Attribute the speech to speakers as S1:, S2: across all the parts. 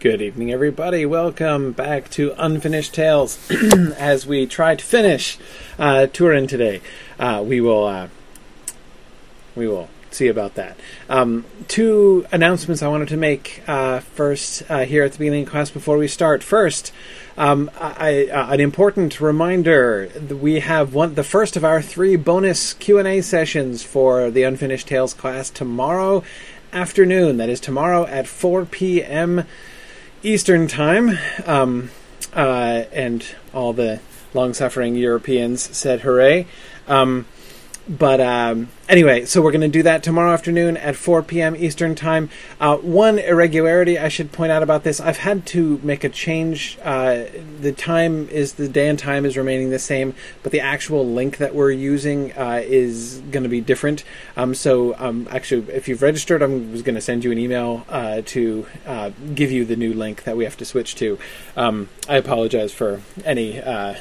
S1: Good evening, everybody. Welcome back to Unfinished Tales. As we try to finish uh, Turin today, uh, we will uh, we will see about that. Um, two announcements I wanted to make uh, first uh, here at the beginning of class before we start. First, um, I, an important reminder: we have one, the first of our three bonus Q and A sessions for the Unfinished Tales class tomorrow afternoon. That is tomorrow at 4 p.m. Eastern Time, um, uh, and all the long-suffering Europeans said hooray. Um, but um, anyway, so we're going to do that tomorrow afternoon at 4 p.m. Eastern Time. Uh, one irregularity I should point out about this I've had to make a change. Uh, the time is, the day and time is remaining the same, but the actual link that we're using uh, is going to be different. Um, so, um, actually, if you've registered, I was going to send you an email uh, to uh, give you the new link that we have to switch to. Um, I apologize for any uh,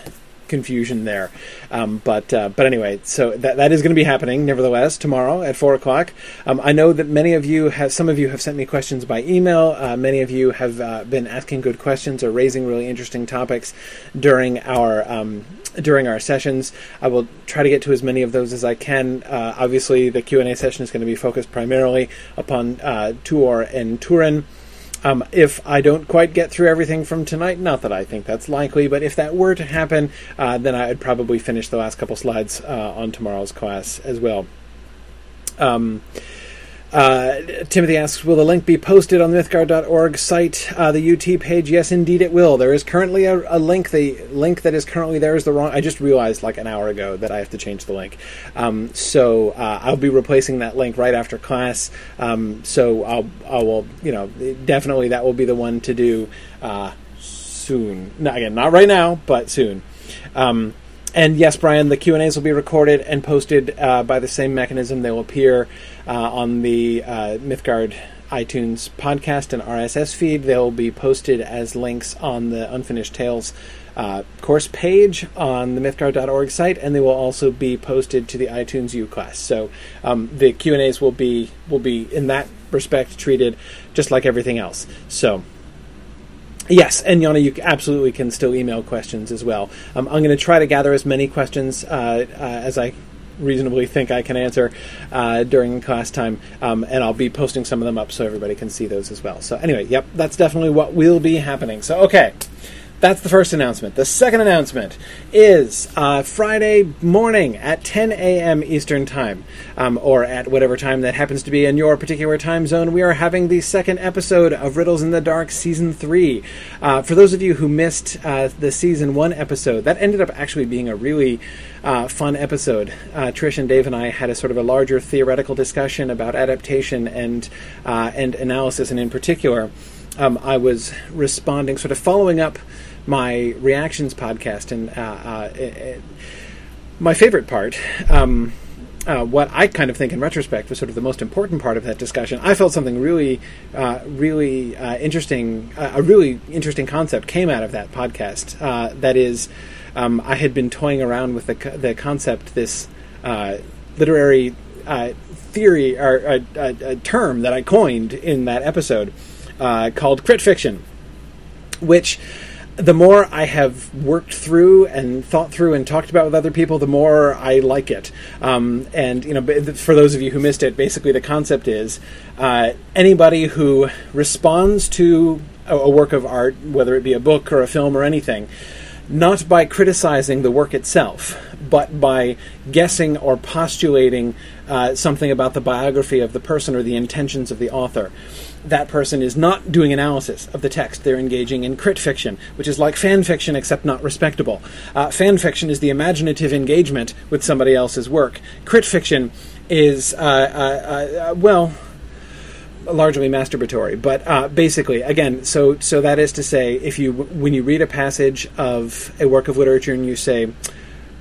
S1: confusion there. Um, but uh, but anyway, so that that is going to be happening nevertheless tomorrow at four o'clock. Um, I know that many of you have some of you have sent me questions by email. Uh, many of you have uh, been asking good questions or raising really interesting topics during our. Um, during our sessions, I will try to get to as many of those as I can. Uh, obviously, the Q and A session is going to be focused primarily upon uh, Tuor and Turin. Um, if I don't quite get through everything from tonight, not that I think that's likely, but if that were to happen, uh, then I'd probably finish the last couple slides uh, on tomorrow's class as well. Um, uh, Timothy asks, will the link be posted on the mythgard.org site, uh, the UT page? Yes, indeed it will. There is currently a, a, link. The link that is currently there is the wrong. I just realized like an hour ago that I have to change the link. Um, so uh, I'll be replacing that link right after class. Um, so I'll, I will, you know, definitely that will be the one to do uh, soon. Not, again, not right now, but soon. Um, and yes, Brian, the Q and A's will be recorded and posted uh, by the same mechanism. They will appear uh, on the uh, Mythgard iTunes podcast and RSS feed. They'll be posted as links on the Unfinished Tales uh, course page on the mythgard.org site, and they will also be posted to the iTunes U class. So um, the Q and A's will be will be in that respect treated just like everything else. So Yes, and Yana, you absolutely can still email questions as well. Um, I'm going to try to gather as many questions uh, uh, as I reasonably think I can answer uh, during class time, um, and I'll be posting some of them up so everybody can see those as well. So anyway, yep, that's definitely what will be happening. So okay. That's the first announcement. The second announcement is uh, Friday morning at 10 a.m. Eastern Time, um, or at whatever time that happens to be in your particular time zone. We are having the second episode of Riddles in the Dark Season 3. Uh, for those of you who missed uh, the Season 1 episode, that ended up actually being a really uh, fun episode. Uh, Trish and Dave and I had a sort of a larger theoretical discussion about adaptation and, uh, and analysis, and in particular, um, I was responding, sort of following up my reactions podcast, and uh, uh, it, it, my favorite part. Um, uh, what I kind of think in retrospect was sort of the most important part of that discussion. I felt something really, uh, really uh, interesting, uh, a really interesting concept came out of that podcast. Uh, that is, um, I had been toying around with the, the concept, this literary theory or a, term that I coined in that episode called crit fiction, which the more I have worked through and thought through and talked about with other people, the more I like it. Um, and you know, for those of you who missed it, basically the concept is uh, anybody who responds to a, a work of art, whether it be a book or a film or anything, not by criticizing the work itself, but by guessing or postulating uh, something about the biography of the person or the intentions of the author that person is not doing analysis of the text. They're engaging in crit fiction, which is like fan fiction except not respectable. Uh, fan fiction is the imaginative engagement with somebody else's work. Crit fiction is, uh, uh, uh well, largely masturbatory. But uh, basically, again, so so that is to say, if you when you read a passage of a work of literature and you say,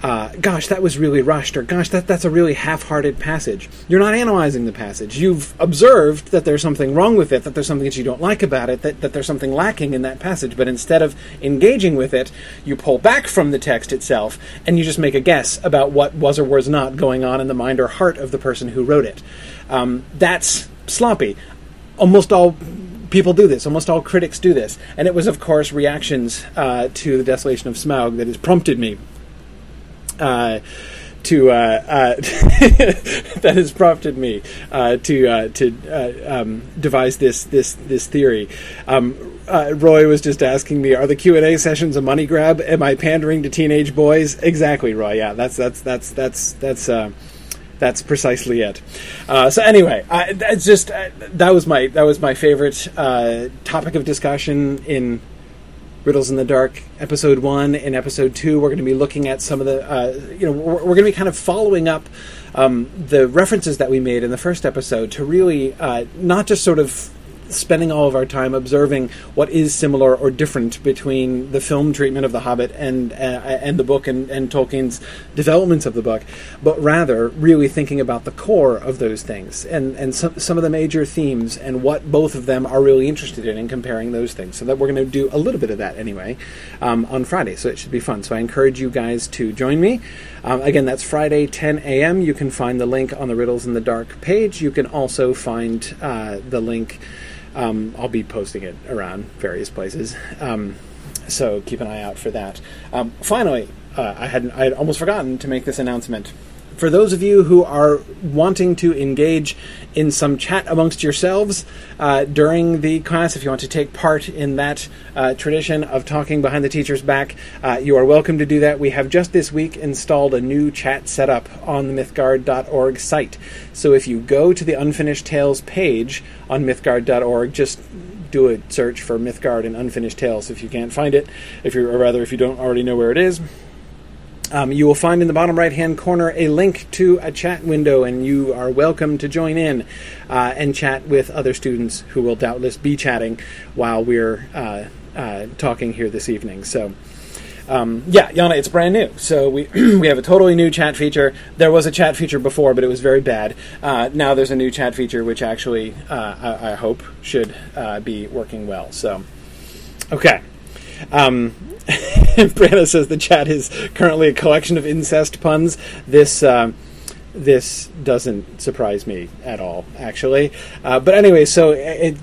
S1: uh, gosh, that was really rushed, or gosh, that, that's a really half hearted passage. You're not analyzing the passage. You've observed that there's something wrong with it, that there's something that you don't like about it, that, that there's something lacking in that passage. But instead of engaging with it, you pull back from the text itself and you just make a guess about what was or was not going on in the mind or heart of the person who wrote it. Um, that's sloppy. Almost all people do this. Almost all critics do this, and it was, of course, reactions uh, to the Desolation of Smaug that has prompted me. Uh, to uh, uh, that has prompted me uh, to uh, to uh, um, devise this this this theory. Um, uh, Roy was just asking me, "Are the Q and A sessions a money grab? Am I pandering to teenage boys?" Exactly, Roy. Yeah, that's that's that's that's that's. that's precisely it. so anyway, I, it's just that was my that was my favorite topic of discussion in Riddles in the Dark episode one and episode two. We're going to be looking at some of the, uh, you know, we're, we're, going to be kind of following up um, the references that we made in the first episode to really uh, not just sort of spending all of our time observing what is similar or different between the film treatment of The Hobbit and uh, and the book and, and Tolkien's developments of the book, but rather really thinking about the core of those things and and some some of the major themes and what both of them are really interested in and comparing those things. So that we're going to do a little bit of that anyway um, on Friday. So it should be fun. So I encourage you guys to join me. Um, again, that's Friday, 10 a.m. You can find the link on the Riddles in the Dark page. You can also find uh, the link. Um, I'll be posting it around various places, um, so keep an eye out for that. Um, finally, uh, I had I had almost forgotten to make this announcement for those of you who are wanting to engage in some chat amongst yourselves uh, during the class, if you want to take part in that uh, tradition of talking behind the teacher's back, uh, you are welcome to do that. We have just this week installed a new chat setup on the mythgard.org site. So if you go to the Unfinished Tales page on mythgard.org, just do a search for Mythgard and Unfinished Tales if you can't find it, if you or rather if you don't already know where it is um, you will find in the bottom right hand corner a link to a chat window, and you are welcome to join in uh, and chat with other students who will doubtless be chatting while we're uh, uh, talking here this evening. So, um, yeah, Yana, it's brand new. So we we have a totally new chat feature. There was a chat feature before, but it was very bad. Uh, now there's a new chat feature, which actually uh, I, I, hope should uh, be working well. So, okay. Um, Brianna says the chat is currently a collection of incest puns. This. Uh, this doesn't surprise me at all, actually. Uh, but anyway, so it,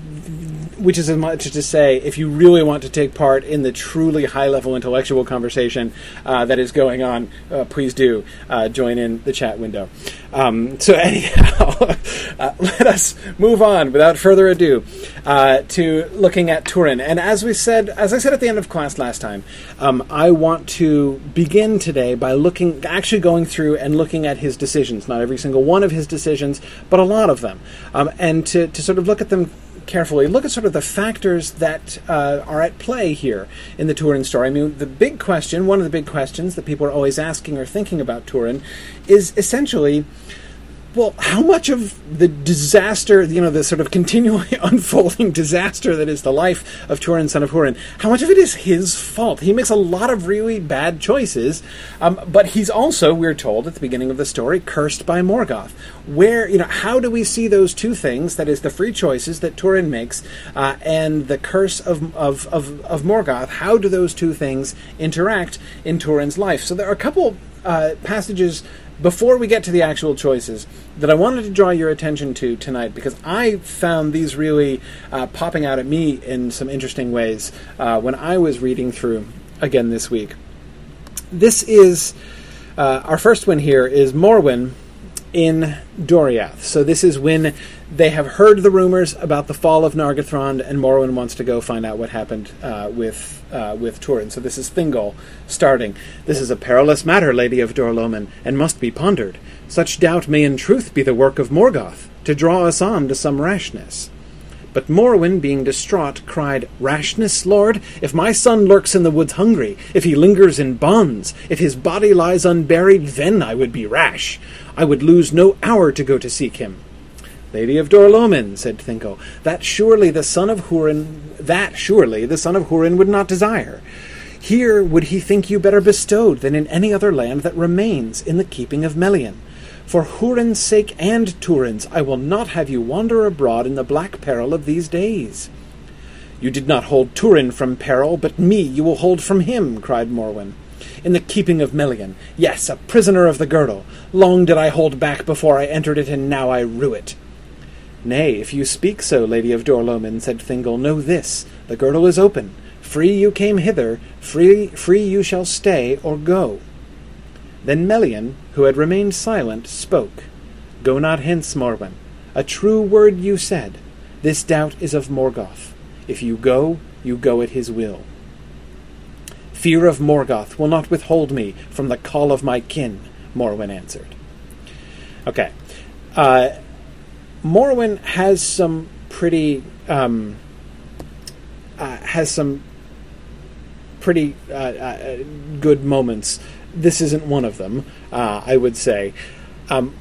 S1: which is as much as to say, if you really want to take part in the truly high level intellectual conversation uh, that is going on, uh, please do uh, join in the chat window. Um, so, anyhow, uh, let us move on without further ado uh, to looking at Turin. And as we said, as I said at the end of class last time, um, I want to begin today by looking, actually going through and looking at his decisions. Not every single one of his decisions, but a lot of them, um, and to, to sort of look at them carefully, look at sort of the factors that uh, are at play here in the Turin story. I mean, the big question, one of the big questions that people are always asking or thinking about Turin, is essentially well, how much of the disaster, you know, the sort of continually unfolding disaster that is the life of Turin, son of Hurin, how much of it is his fault? He makes a lot of really bad choices, um, but he's also, we're told at the beginning of the story, cursed by Morgoth. Where, you know, how do we see those two things, that is, the free choices that Turin makes uh, and the curse of, of, of, of Morgoth, how do those two things interact in Turin's life? So there are a couple uh, passages before we get to the actual choices that I wanted to draw your attention to tonight because I found these really uh, popping out at me in some interesting ways uh, when I was reading through again this week. This is uh, our first one here is Morwen in Doriath. So this is when they have heard the rumors about the fall of Nargothrond, and Morwen wants to go find out what happened uh, with uh, with Turin. So this is Thingol starting. This is a perilous matter, Lady of Dor-lómin, and must be pondered. Such doubt may in truth be the work of Morgoth, to draw us on to some rashness. But Morwen, being distraught, cried, Rashness, lord? If my son lurks in the woods hungry, if he lingers in bonds, if his body lies unburied, then I would be rash. I would lose no hour to go to seek him. Lady of Dor-lómin, said Thingol, that surely the son of Hurin that surely the son of Hurin would not desire. Here would he think you better bestowed than in any other land that remains in the keeping of Melian. For Hurin's sake and Turin's, I will not have you wander abroad in the black peril of these days. You did not hold Turin from peril, but me you will hold from him, cried Morwen. In the keeping of Melian, yes, a prisoner of the girdle. Long did I hold back before I entered it, and now I rue it. Nay, if you speak so, Lady of Dor-lómin, said Thingol, know this, the girdle is open. Free you came hither, free, free you shall stay or go. Then Melian, who had remained silent, spoke. Go not hence, Morwen. A true word you said. This doubt is of Morgoth. If you go, you go at his will. Fear of Morgoth will not withhold me from the call of my kin, Morwen answered. Okay. Uh, Morwen has some pretty um, uh, has some pretty uh, uh, good moments. This isn't one of them, uh, I would say. Um,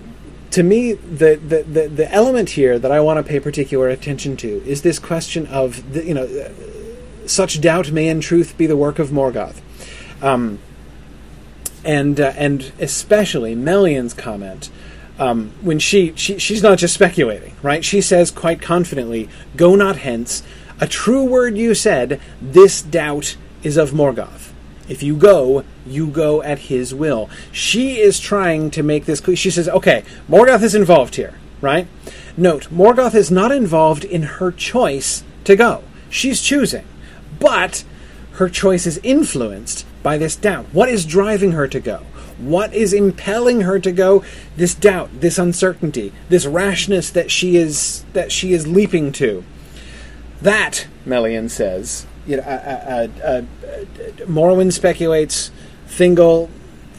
S1: to me, the, the, the, the, element here that I want to pay particular attention to is this question of, the, you know, such doubt may in truth be the work of Morgoth. Um, and, uh, and especially Melian's comment um, when she, she she's not just speculating, right? She says quite confidently, "Go not hence." A true word you said. This doubt is of Morgoth. If you go, you go at his will. She is trying to make this clear. She says, "Okay, Morgoth is involved here, right?" Note, Morgoth is not involved in her choice to go. She's choosing, but her choice is influenced by this doubt. What is driving her to go? What is impelling her to go? This doubt, this uncertainty, this rashness that she is that she is leaping to. That, Melian says, you know, uh, uh, uh, Morwen speculates, Thingol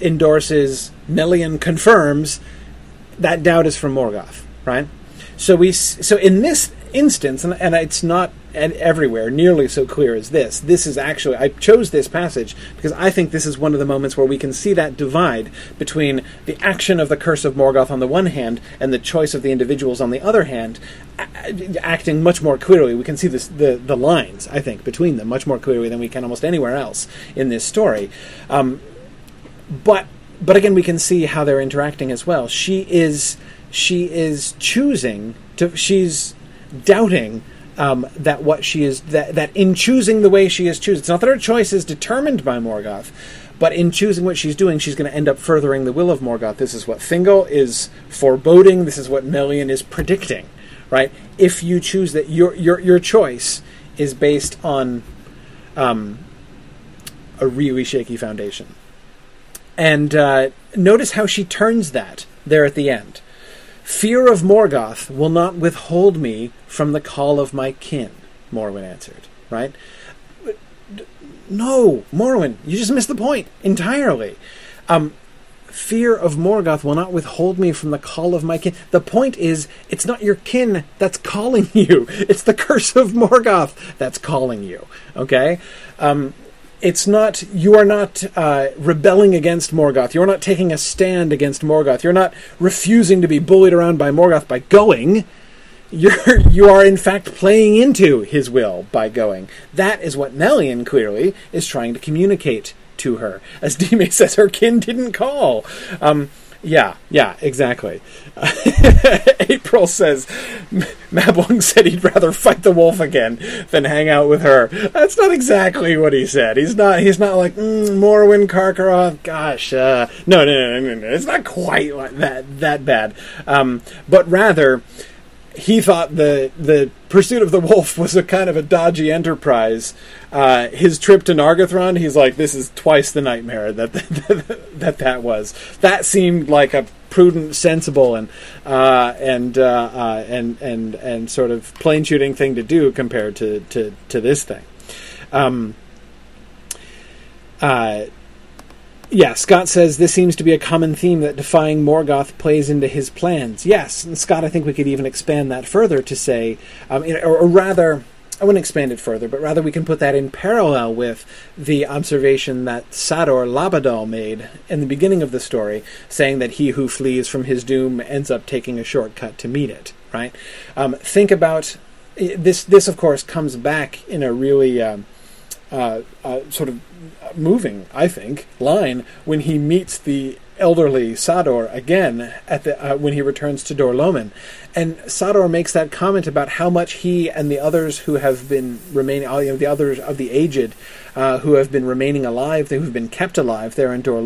S1: endorses, Melian confirms. That doubt is from Morgoth, right? So we, so in this instance, and, and it's not everywhere nearly so clear as this. This is actually, I chose this passage because I think this is one of the moments where we can see that divide between the action of the Curse of Morgoth on the one hand and the choice of the individuals on the other hand, acting much more clearly. We can see this, the, the lines, I think, between them much more clearly than we can almost anywhere else in this story. Um, but but again, we can see how they're interacting as well. She is she is choosing to she's doubting um, that what she is that that in choosing the way she is choosing, it's not that her choice is determined by Morgoth, but in choosing what she's doing, she's going to end up furthering the will of Morgoth. This is what Thingol is foreboding. This is what Melian is predicting. Right? If you choose that, your your your choice is based on um, a really shaky foundation. And uh, notice how she turns that there at the end. Fear of Morgoth will not withhold me from the call of my kin, Morwen answered. Right? No, Morwen, you just missed the point entirely. Um, fear of Morgoth will not withhold me from the call of my kin. The point is, it's not your kin that's calling you. It's the curse of Morgoth that's calling you. Okay? Um, it's not you are not uh, rebelling against Morgoth. You're not taking a stand against Morgoth. You're not refusing to be bullied around by Morgoth by going. You're you are in fact playing into his will by going. That is what Melian clearly is trying to communicate to her. As Dime says, her kin didn't call. Um, yeah, yeah, exactly. April says Mablung said he'd rather fight the wolf again than hang out with her. That's not exactly what he said. He's not. He's not like mm, Morwen Karkaroff. Gosh, uh, no, no, no, no, no. It's not quite that. That bad. Um, but rather he thought the the pursuit of the wolf was a kind of a dodgy enterprise. Uh, his trip to Nargothrond, he's like, this is twice the nightmare that that, that, that was. That seemed like a prudent, sensible, and uh, and uh, uh, and and and sort of plain shooting thing to do compared to to to this thing. Um, uh, yeah, Scott says this seems to be a common theme that defying Morgoth plays into his plans. Yes, and Scott, I think we could even expand that further to say, um, or, or, rather, I wouldn't expand it further, but rather we can put that in parallel with the observation that Sador Labadal made in the beginning of the story, saying that he who flees from his doom ends up taking a shortcut to meet it. Right? Um, think about this. This, of course, comes back in a really um, uh, uh, sort of moving, I think, line when he meets the elderly Sador again at the uh, when he returns to Dor and Sador makes that comment about how much he and the others who have been remaining, you know, the others of the aged uh, who have been remaining alive, who have been kept alive there in Dor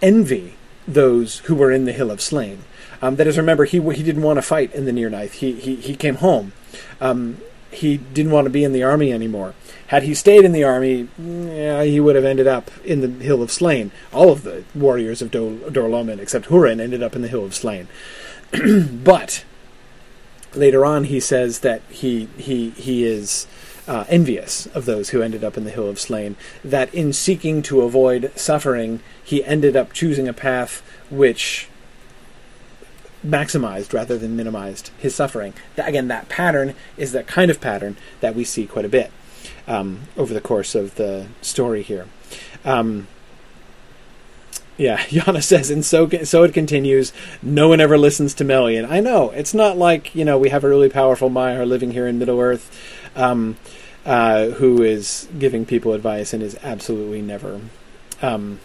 S1: envy those who were in the Hill of Slain. Um, that is, remember, he he didn't want to fight in the Nirnaeth. He he he came home. Um, he didn't want to be in the army anymore. Had he stayed in the army, yeah, he would have ended up in the Hill of Slain. All of the warriors of Do- Dor-lómin, except Hurin, ended up in the Hill of Slain. but later on, he says that he he he is uh, envious of those who ended up in the Hill of Slain. That in seeking to avoid suffering, he ended up choosing a path which maximized rather than minimized his suffering. Again, that pattern is that kind of pattern that we see quite a bit um, over the course of the story here. Um, yeah, Yana says, and so so it continues. No one ever listens to Melian. I know it's not like you know we have a really powerful Maiar living here in Middle Earth, um, uh, who is giving people advice and is absolutely never, um,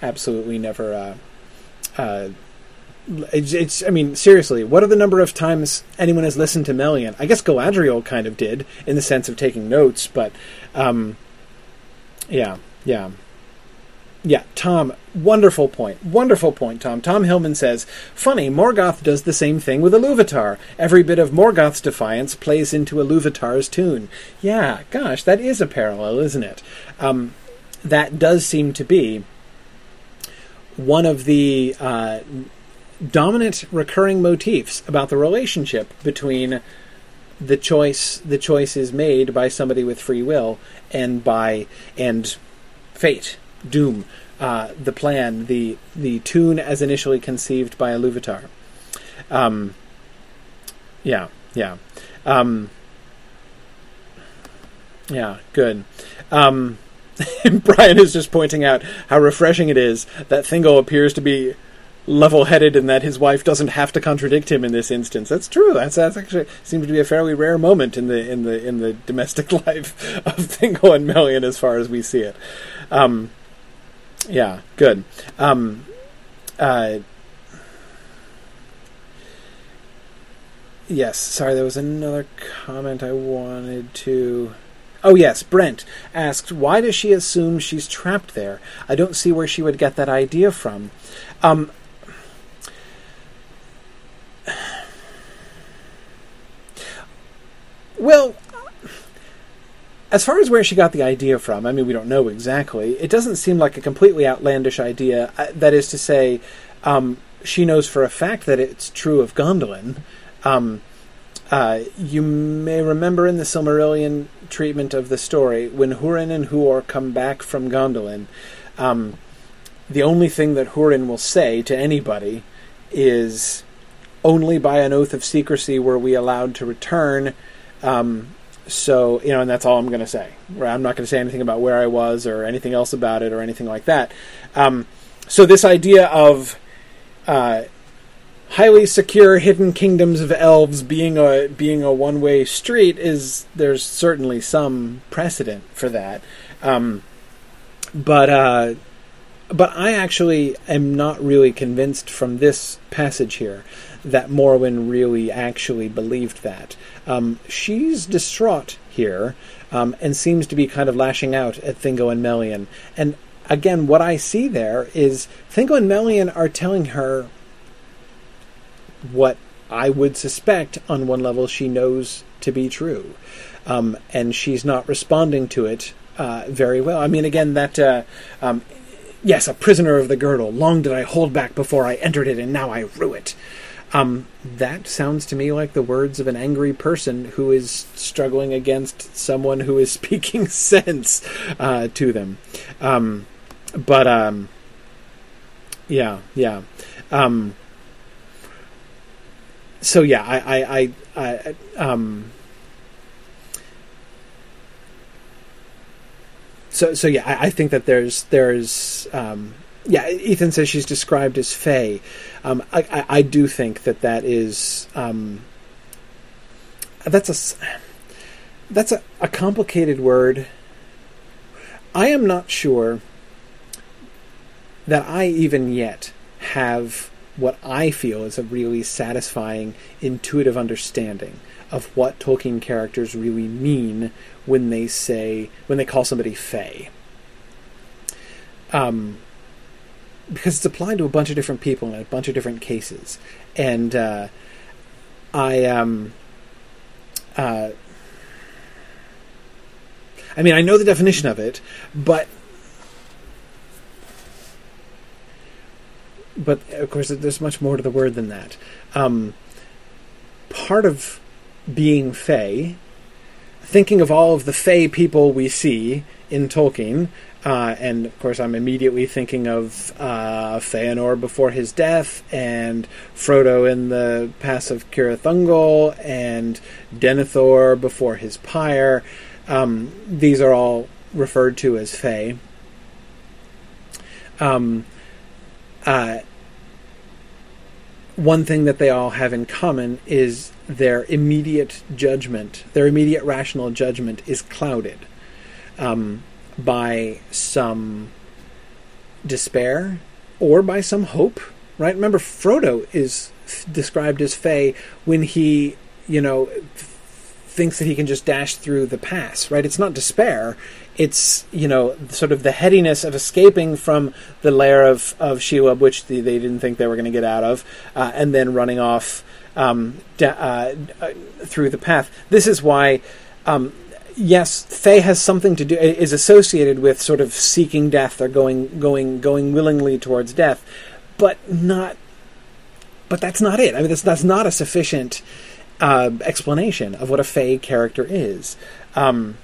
S1: absolutely never. Uh, uh, it's, it's, I mean, seriously, what are the number of times anyone has listened to Melian? I guess Galadriel kind of did in the sense of taking notes, but um, yeah, yeah. Yeah, Tom, wonderful point. Wonderful point, Tom. Tom Hillman says, Funny, Morgoth does the same thing with Iluvatar. Every bit of Morgoth's defiance plays into Iluvatar's tune. Yeah, gosh, that is a parallel, isn't it? Um, that does seem to be one of the uh, dominant recurring motifs about the relationship between the choice the choice is made by somebody with free will and by and fate doom uh, the plan the the tune as initially conceived by Iluvatar. Um yeah yeah. Um yeah good. Um Brian is just pointing out how refreshing it is that Thingol appears to be level-headed and that his wife doesn't have to contradict him in this instance. That's true. That's, that's actually seems to be a fairly rare moment in the in the in the domestic life of Thingol and Melian as far as we see it. Um, yeah, good. Um, uh, yes, sorry, there was another comment I wanted to. Oh, yes, Brent asked, why does she assume she's trapped there? I don't see where she would get that idea from. Um, well, as far as where she got the idea from, I mean, we don't know exactly. It doesn't seem like a completely outlandish idea. Uh, that is to say, um, she knows for a fact that it's true of Gondolin. Um, uh, you may remember in the Silmarillion treatment of the story, when Hurin and Huor come back from Gondolin, um, the only thing that Hurin will say to anybody is, only by an oath of secrecy were we allowed to return. Um, so, you know, and that's all I'm going to say. Right? I'm not going to say anything about where I was or anything else about it or anything like that. Um, so, this idea of uh, highly secure hidden kingdoms of elves being a being a one way street is there's certainly some precedent for that. Um, but uh, but I actually am not really convinced from this passage here that Morwen really actually believed that. Um, she's distraught here um, and seems to be kind of lashing out at Thingo and Melian. And again, what I see there is Thingo and Melian are telling her what I would suspect on one level she knows to be true. Um, and she's not responding to it uh, very well. I mean, again, that uh, um, yes, a prisoner of the girdle. Long did I hold back before I entered it, and now I rue it. Um, that sounds to me like the words of an angry person who is struggling against someone who is speaking sense uh, to them. Um, but um, yeah, yeah. Um, so yeah, I, I, I, I um, so so yeah, I, I, think that there's there's um, yeah. Ethan says she's described as Fey. Um, I, I, I do think that that is um, that's a that's a, a complicated word. I am not sure that I even yet have what I feel is a really satisfying intuitive understanding of what Tolkien characters really mean when they say when they call somebody Fey. Um, because it's applied to a bunch of different people in a bunch of different cases, and uh, I um, uh, I mean, I know the definition of it, but but of course, there's much more to the word than that. Um, part of being Fey, thinking of all of the Fey people we see in Tolkien, uh, and of course, I'm immediately thinking of uh, Feanor before his death, and Frodo in the Pass of Cirith Ungol, and Denethor before his pyre. Um, these are all referred to as Fey. Um, uh, one thing that they all have in common is their immediate judgment, their immediate rational judgment is clouded um, by some despair or by some hope. Right? Remember, Frodo is described as Fey when he, you know, thinks that he can just dash through the pass, right? It's not despair. It's, you know, sort of the headiness of escaping from the lair of, of Shelob, which the, they didn't think they were going to get out of, uh, and then running off um, da- uh, uh, through the path. This is why, um, yes, Fey has something to do, is associated with sort of seeking death or going, going, going willingly towards death, but not, but that's not it. I mean, that's, that's not a sufficient uh, explanation of what a Fey character is. Um,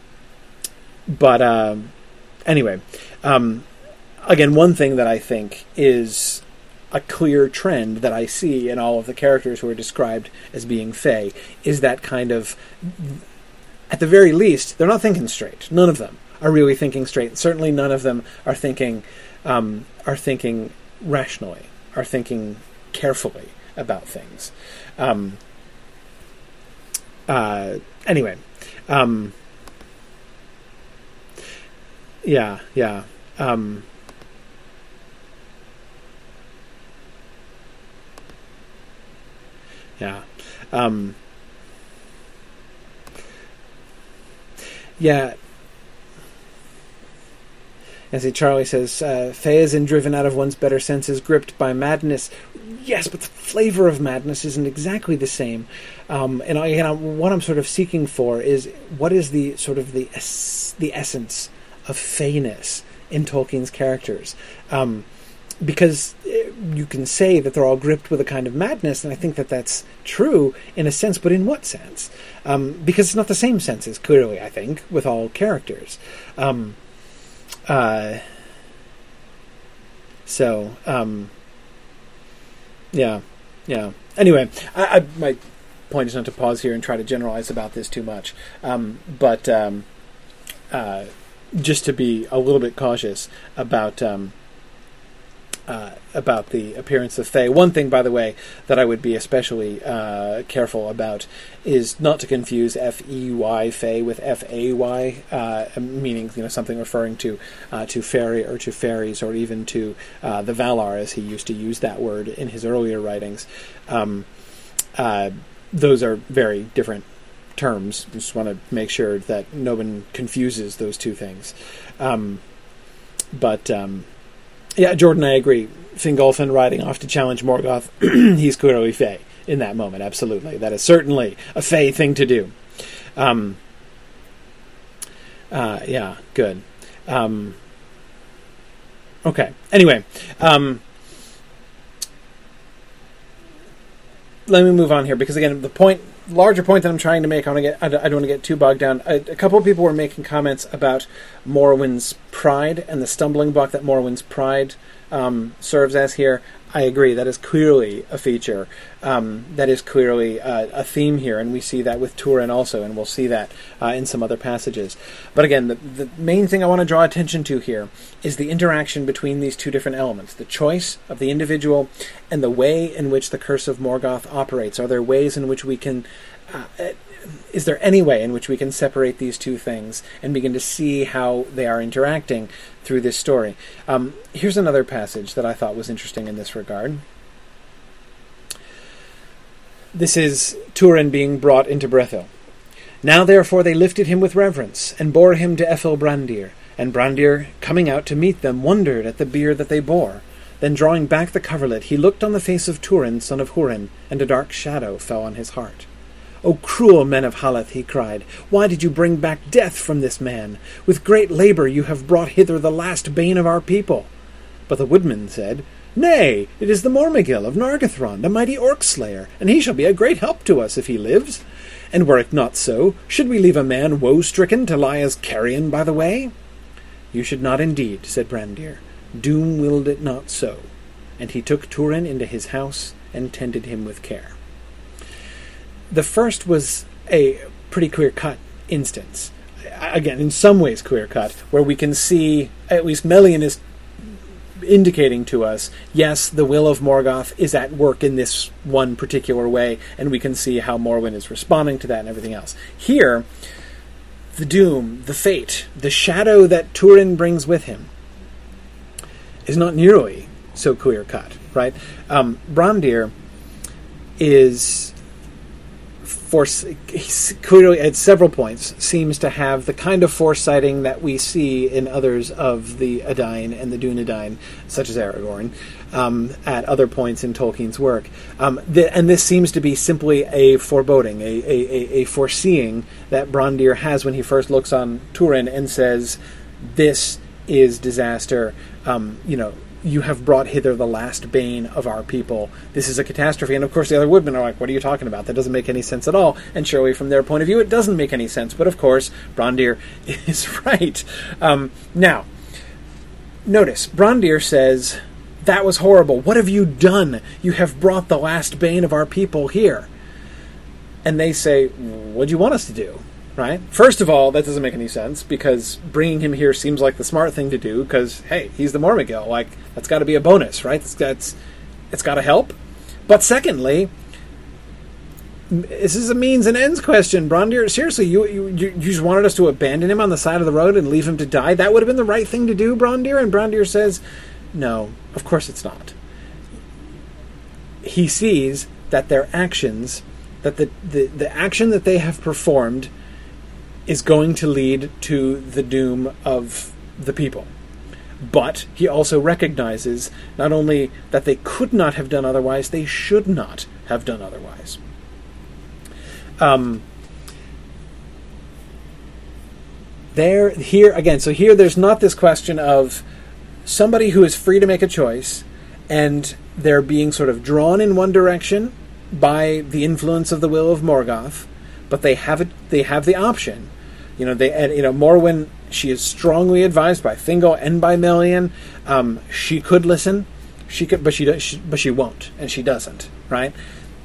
S1: but uh, anyway, um, again, one thing that I think is a clear trend that I see in all of the characters who are described as being Fey is that kind of, at the very least, they're not thinking straight. None of them are really thinking straight. Certainly, none of them are thinking um, are thinking rationally, are thinking carefully about things. Um, uh, anyway, um, yeah, yeah. Um, yeah. Yeah. As see, Charlie says, uh, Phaeazin driven out of one's better senses, gripped by madness. Yes, but the flavor of madness isn't exactly the same. Um, and again, what I'm sort of seeking for is what is the sort of the es- the essence of feyness in Tolkien's characters. Um, because eh, you can say that they're all gripped with a kind of madness, and I think that that's true in a sense, but in what sense? Um, because it's not the same senses, clearly, I think, with all characters. Um, uh, so, um, yeah, yeah. Anyway, I, I, my point is not to pause here and try to generalize about this too much, um, but um, uh, just to be a little bit cautious about um, uh, about the appearance of Fey. One thing, by the way, that I would be especially uh, careful about is not to confuse F E Y Fey with F A Y, uh, meaning you know something referring to uh, to fairy or to fairies or even to uh, the Valar, as he used to use that word in his earlier writings. Um, uh, those are very different terms. Just want to make sure that no one confuses those two things. Um, but um, yeah, Jordan, I agree. Fingolfin riding off to challenge Morgoth, he's clearly Fey in that moment. Absolutely, that is certainly a Fey thing to do. Um, uh, yeah, good. Um, okay. Anyway, um, let me move on here because again, the point, larger point that I'm trying to make, I get, I don't want to get too bogged down. A, a couple of people were making comments about Morwen's pride and the stumbling block that Morwen's pride um, serves as here. I agree. That is clearly a feature. Um, that is clearly a, a, theme here, and we see that with Turin also, and we'll see that uh, in some other passages. But again, the, the main thing I want to draw attention to here is the interaction between these two different elements: the choice of the individual and the way in which the Curse of Morgoth operates. Are there ways in which we can uh, is there any way in which we can separate these two things and begin to see how they are interacting through this story? Um, here's another passage that I thought was interesting in this regard. This is Turin being brought into Brethil. Now therefore they lifted him with reverence, and bore him to Brandir. and Brandir, coming out to meet them, wondered at the bier that they bore. Then, drawing back the coverlet, he looked on the face of Turin, son of Hurin, and a dark shadow fell on his heart. O cruel men of Haleth, he cried, why did you bring back death from this man? With great labour you have brought hither the last bane of our people. But the woodman said, Nay, it is the Mormegil of Nargothrond, a mighty orc slayer, and he shall be a great help to us if he lives. And were it not so, should we leave a man woe stricken to lie as carrion by the way? You should not indeed, said Brandir. Doom willed it not so. And he took Turin into his house and tended him with care. The first was a pretty clear cut instance. Again, in some ways clear cut, where we can see at least Melian is indicating to us, yes, the will of Morgoth is at work in this one particular way, and we can see how Morwen is responding to that and everything else. Here, the doom, the fate, the shadow that Turin brings with him is not nearly so clear cut, right? Um, Brandir is for clearly at several points seems to have the kind of foresighting that we see in others of the Edain and the Dunedain, such as Aragorn, um, at other points in Tolkien's work. Um, the, and this seems to be simply a foreboding, a, a, a, foreseeing that Brandir has when he first looks on Turin and says, "This is disaster." Um, you know, you have brought hither the last bane of our people. This is a catastrophe. And of course, the other woodmen are like, What are you talking about? That doesn't make any sense at all. And surely, from their point of view, it doesn't make any sense. But of course, Brandir is right. Um, now, notice, Brandir says, That was horrible. What have you done? You have brought the last bane of our people here. And they say, What do you want us to do? Right? First of all, that doesn't make any sense because bringing him here seems like the smart thing to do because hey, he's the Mormegil. Like that's got to be a bonus, right? It's got it's got to help. But secondly, this is a means and ends question, Brandir. Seriously, you, you you just wanted us to abandon him on the side of the road and leave him to die? That would have been the right thing to do, Brandir. And Brandir says, "No, of course it's not." He sees that their actions, that the, the, the action that they have performed is going to lead to the doom of the people. But he also recognizes not only that they could not have done otherwise, they should not have done otherwise. Um, there, here again, so here there's not this question of somebody who is free to make a choice and they're being sort of drawn in one direction by the influence of the will of Morgoth, but they have it, they have the option you know, they and you know Morwen. She is strongly advised by Thingol and by Melian. Um, she could listen, she could, but she, does, she but she won't, and she doesn't. Right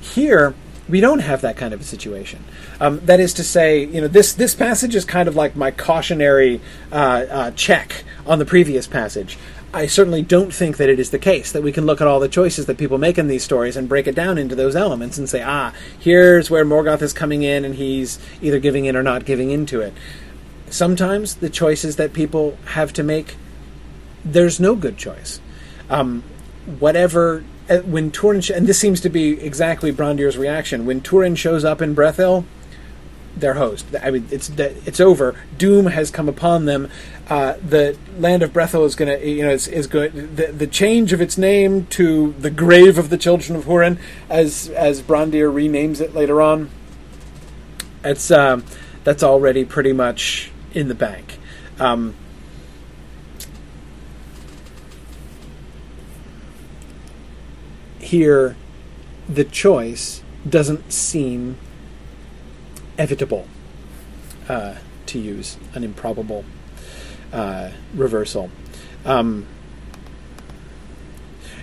S1: here, we don't have that kind of a situation. Um, that is to say, you know, this this passage is kind of like my cautionary uh, uh, check on the previous passage. I certainly don't think that it is the case that we can look at all the choices that people make in these stories and break it down into those elements and say, ah, here's where Morgoth is coming in and he's either giving in or not giving into it. Sometimes the choices that people have to make, there's no good choice. Um, whatever, uh, when Turin, and this seems to be exactly Brandir's reaction, when Turin shows up in Brethil, their host. I mean, it's it's over. Doom has come upon them. Uh, the land of Brethil is going to, you know, is, is going. The, the change of its name to the grave of the children of Hurin, as as Brandir renames it later on. It's um, that's already pretty much in the bank. Um, here, the choice doesn't seem evitable, uh, to use an improbable uh, reversal. Um,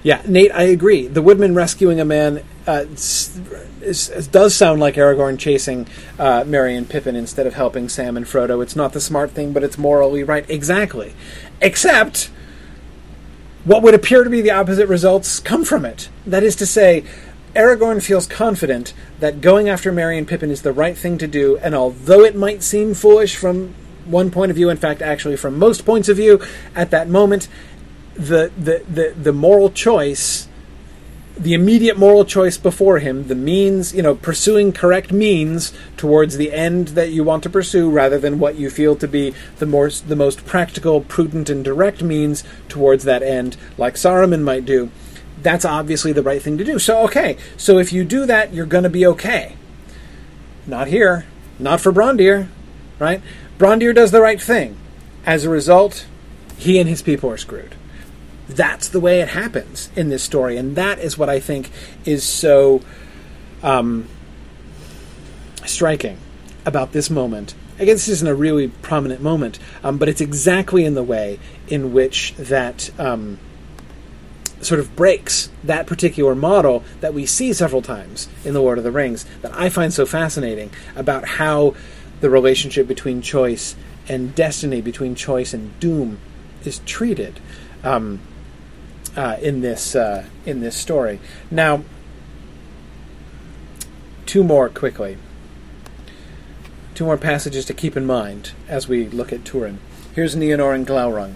S1: yeah, Nate, I agree. The Woodman rescuing a man uh, does sound like Aragorn chasing uh, Merry and Pippin instead of helping Sam and Frodo. It's not the smart thing, but it's morally right. Exactly. Except, what would appear to be the opposite results come from it. That is to say, Aragorn feels confident that going after Merry and Pippin is the right thing to do, and although it might seem foolish from one point of view, in fact, actually from most points of view, at that moment, the the the, the moral choice the immediate moral choice before him, the means, you know, pursuing correct means towards the end that you want to pursue, rather than what you feel to be the more the most practical, prudent, and direct means towards that end, like Saruman might do. That's obviously the right thing to do. So, okay, so if you do that, you're going to be okay. Not here, not for Brondir, right? Brondir does the right thing. As a result, he and his people are screwed that's the way it happens in this story, and that is what I think is so um, striking about this moment. I guess this isn't a really prominent moment, um, but it's exactly in the way in which that um, sort of breaks that particular model that we see several times in The Lord of the Rings that I find so fascinating about how the relationship between choice and destiny, between choice and doom, is treated. Um, uh, in this uh, in this story. Now, two more quickly. Two more passages to keep in mind as we look at Turin. Here's Nienor and Glaurung.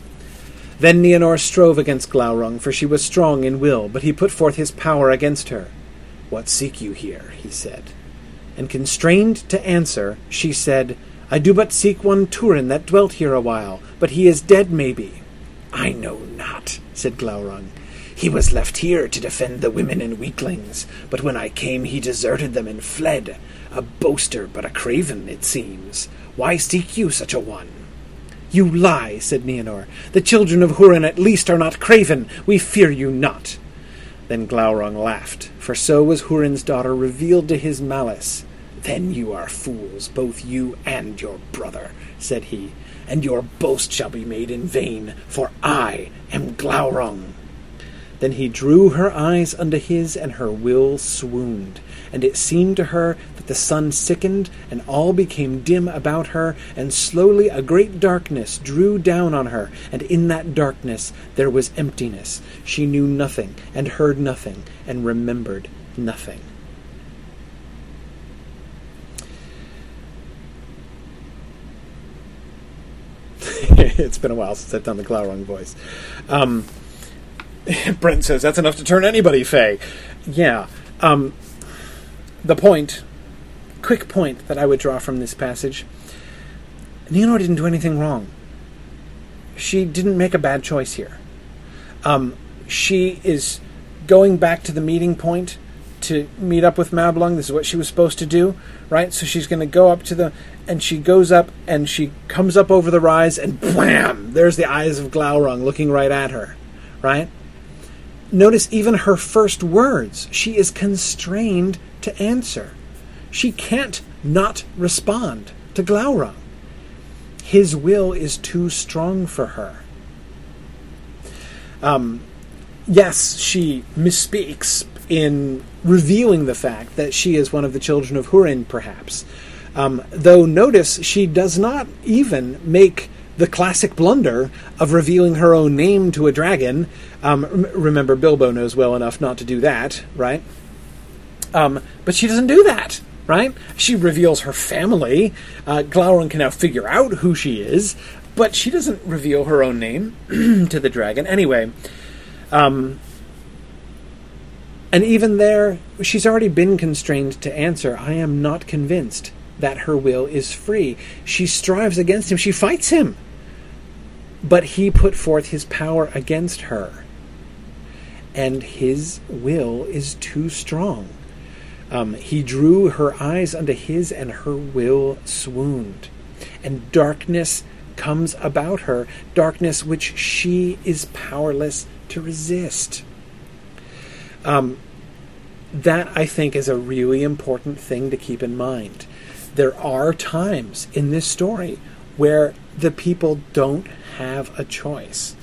S1: Then Nienor strove against Glaurung, for she was strong in will, but he put forth his power against her. What seek you here? he said. And constrained to answer, she said, I do but seek one Turin that dwelt here a while, but he is dead maybe. I know not, said Glaurung. He was left here to defend the women and weaklings, but when I came he deserted them and fled. A boaster, but a craven, it seems. Why seek you such a one? You lie, said Nienor. The children of Hurin at least are not craven. We fear you not. Then Glaurung laughed, for so was Hurin's daughter revealed to his malice. Then you are fools, both you and your brother, said he and your boast shall be made in vain, for I am Glaurung. Then he drew her eyes unto his, and her will swooned. And it seemed to her the sun sickened, and all became dim about her, and slowly a great darkness drew down on her, and in that darkness there was emptiness. She knew nothing, and heard nothing, and remembered nothing. it's been a while since I've done the Glaurung voice. Um, Brent says that's enough to turn anybody fey. Yeah. Um, the point, quick point that I would draw from this passage: Nienor didn't do anything wrong. She didn't make a bad choice here. Um, she is going back to the meeting point to meet up with Mablung. This is what she was supposed to do, right? So she's going to go up to the, and she goes up and she comes up over the rise, and blam! There's the eyes of Glaurung looking right at her, right? Notice even her first words. She is constrained to answer. She can't not respond to Glaurung. His will is too strong for her. Um, yes, she misspeaks in revealing the fact that she is one of the children of Hurin, perhaps. Um, though notice she does not even make the classic blunder of revealing her own name to a dragon. Um, remember, Bilbo knows well enough not to do that, right? Um, but she doesn't do that, right? She reveals her family. Uh, Glaurung can now figure out who she is, but she doesn't reveal her own name to the dragon. Anyway, um, and even there, she's already been constrained to answer, I am not convinced that her will is free. She strives against him, she fights him. But he put forth his power against her, and his will is too strong. Um, he drew her eyes unto his, and her will swooned. And darkness comes about her, darkness which she is powerless to resist. Um, that I think is a really important thing to keep in mind. There are times in this story where the people don't have a choice.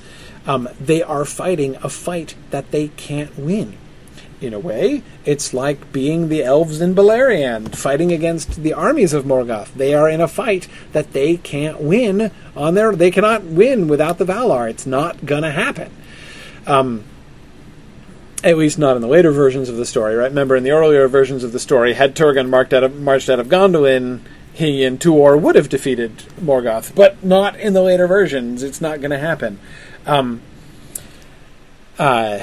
S1: Um, they are fighting a fight that they can't win. In a way, it's like being the elves in Beleriand fighting against the armies of Morgoth. They are in a fight that they can't win on their. They cannot win without the Valar. It's not gonna happen. Um, at least not in the later versions of the story, right? Remember, in the earlier versions of the story, had Turgon marched out of, marched out of Gondolin, he and Tuor would have defeated Morgoth, but not in the later versions. It's not going to happen. Um, uh,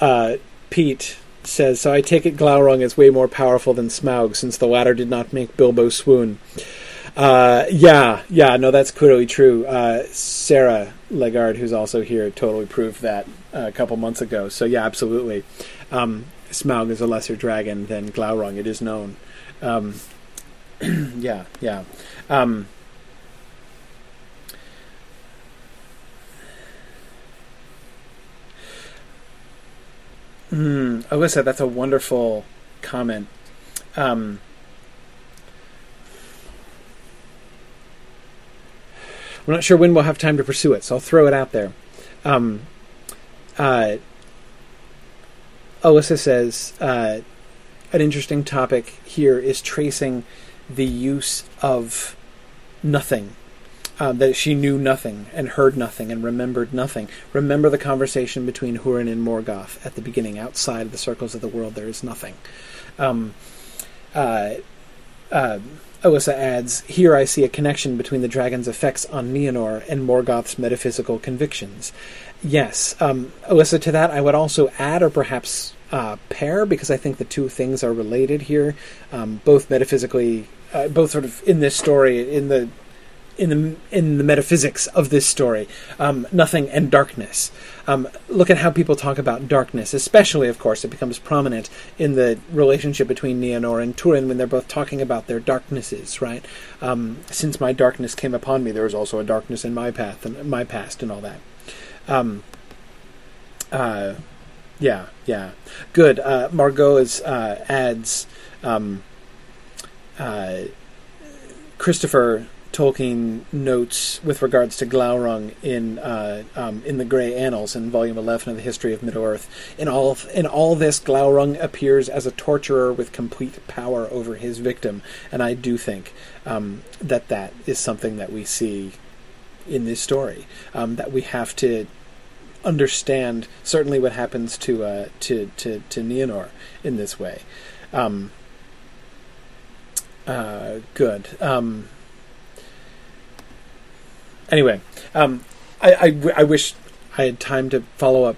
S1: uh, Pete says, so I take it Glaurung is way more powerful than Smaug, since the latter did not make Bilbo swoon. Uh, yeah, yeah, no, that's clearly true. Uh, Sarah Legard, who's also here, totally proved that uh, a couple months ago. So yeah, absolutely. Um, Smaug is a lesser dragon than Glaurung. It is known. Um, yeah, yeah. Um, mm, Alyssa, that's a wonderful comment. Um, I'm not sure when we'll have time to pursue it, so I'll throw it out there. Um, uh, Alyssa says uh, an interesting topic here is tracing the use of nothing. Uh, that she knew nothing and heard nothing and remembered nothing. Remember the conversation between Hurin and Morgoth at the beginning. Outside of the circles of the world, there is nothing. Um, uh, uh, adds, Here I see a connection between the dragon's effects on Nienor and Morgoth's metaphysical convictions. Yes, um, to that I would also add, or perhaps uh, pair, because I think the two things are related here, um, both metaphysically, uh, both sort of in this story, in the in the in the metaphysics of this story, um, nothing and darkness. Um, look at how people talk about darkness, especially, of course, it becomes prominent in the relationship between Nienor and Turin when they're both talking about their darknesses. Right? Um, Since my darkness came upon me, there is also a darkness in my path and my past and all that. Um, uh, yeah, yeah, good. Uh, Margot is uh, adds um, uh, Christopher Tolkien notes with regards to Glaurung in uh, um, in the Grey Annals in Volume Eleven of the History of Middle Earth. In all in all this, Glaurung appears as a torturer with complete power over his victim, and I do think um, that that is something that we see in this story. Um, that we have to understand certainly what happens to uh, to to to Nienor in this way. Um, uh, good. Um, anyway, um, I, I, I wish I had time to follow up,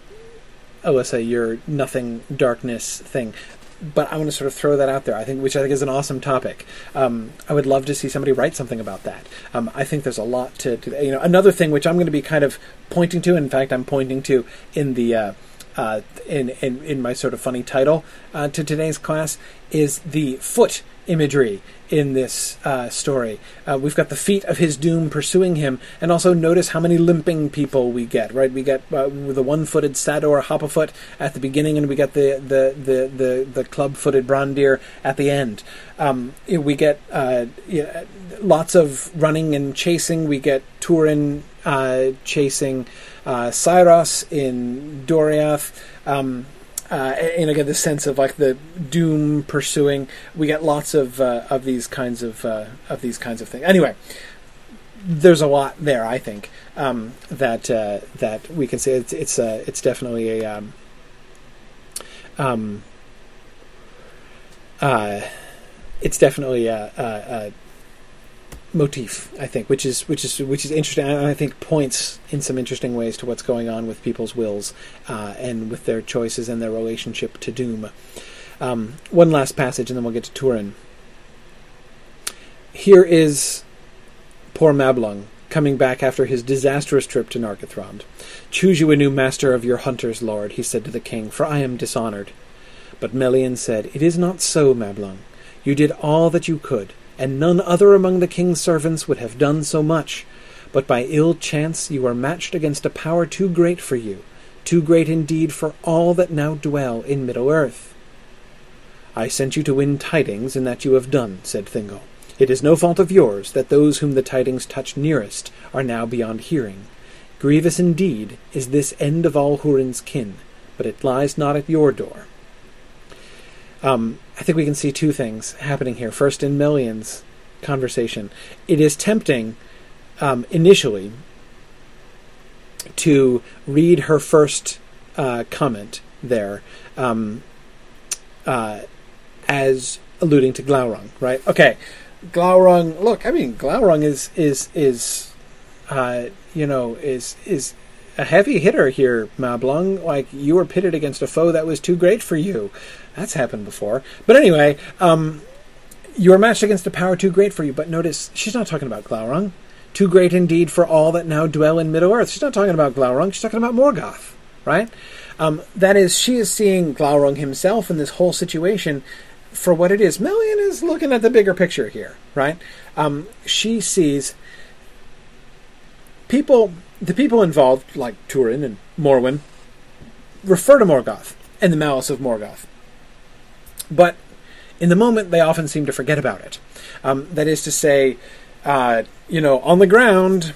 S1: Alyssa, your nothing darkness thing. But I want to sort of throw that out there. I think, which I think is an awesome topic. Um, I would love to see somebody write something about that. Um, I think there's a lot to, to, you know, another thing which I'm going to be kind of pointing to. In fact, I'm pointing to in the uh, uh, in, in in my sort of funny title uh, to today's class is the foot imagery in this uh, story. Uh, we've got the feet of his doom pursuing him, and also notice how many limping people we get. Right, we get uh, the one-footed Sador Hopafoot at the beginning, and we get the the the the, the club-footed Brandir at the end. Um, we get uh, lots of running and chasing. We get Turin uh, chasing uh, Saeros in Doriath. Um, uh, and again, the sense of like the doom pursuing. We get lots of uh, of these kinds of uh, of these kinds of things. Anyway, there's a lot there. I think um, that uh, that we can say it's it's uh, it's definitely a um, um, uh, it's definitely a, a, a motif, I think, which is which is which is interesting, and I think points in some interesting ways to what's going on with people's wills uh, and with their choices and their relationship to doom. Um, one last passage, and then we'll get to Turin. Here is poor Mablung coming back after his disastrous trip to Nargothrond. Choose you a new master of your hunters, lord, he said to the king, for I am dishonored. But Melian said, It is not so, Mablung. You did all that you could and none other among the king's servants would have done so much. But by ill chance you are matched against a power too great for you, too great indeed for all that now dwell in Middle Earth. I sent you to win tidings, and that you have done, said Thingol. It is no fault of yours that those whom the tidings touch nearest are now beyond hearing. Grievous indeed is this end of all Hurin's kin, but it lies not at your door. Um, I think we can see two things happening here. First, in Melian's conversation, it is tempting um, initially to read her first uh, comment there um, uh, as alluding to Glaurung, right? Okay, Glaurung. Look, I mean, Glaurung is is is uh, you know is is a heavy hitter here, Mablung. Like you were pitted against a foe that was too great for you. That's happened before. But anyway, um, you are matched against a power too great for you. But notice she's not talking about Glaurung. Too great indeed for all that now dwell in Middle Earth. She's not talking about Glaurung. She's talking about Morgoth, right? Um, that is, she is seeing Glaurung himself in this whole situation for what it is. Melian is looking at the bigger picture here, right? Um, she sees people, the people involved, like Turin and Morwen, refer to Morgoth and the malice of Morgoth. But in the moment, they often seem to forget about it. Um, that is to say, uh, you know, on the ground,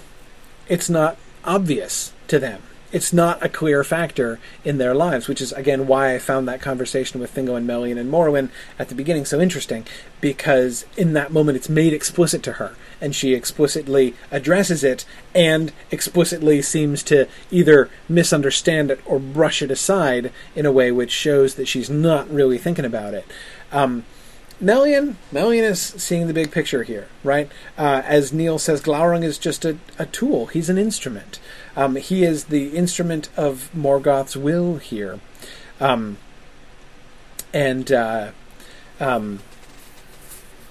S1: it's not obvious to them it's not a clear factor in their lives, which is again why I found that conversation with Thingol and Melian and Morwen at the beginning so interesting, because in that moment it's made explicit to her, and she explicitly addresses it, and explicitly seems to either misunderstand it or brush it aside in a way which shows that she's not really thinking about it. Um, Melian, Melian is seeing the big picture here, right? Uh, as Neil says, Glaurung is just a, a tool. He's an instrument. Um, he is the instrument of Morgoth's will here. Um, and uh, um,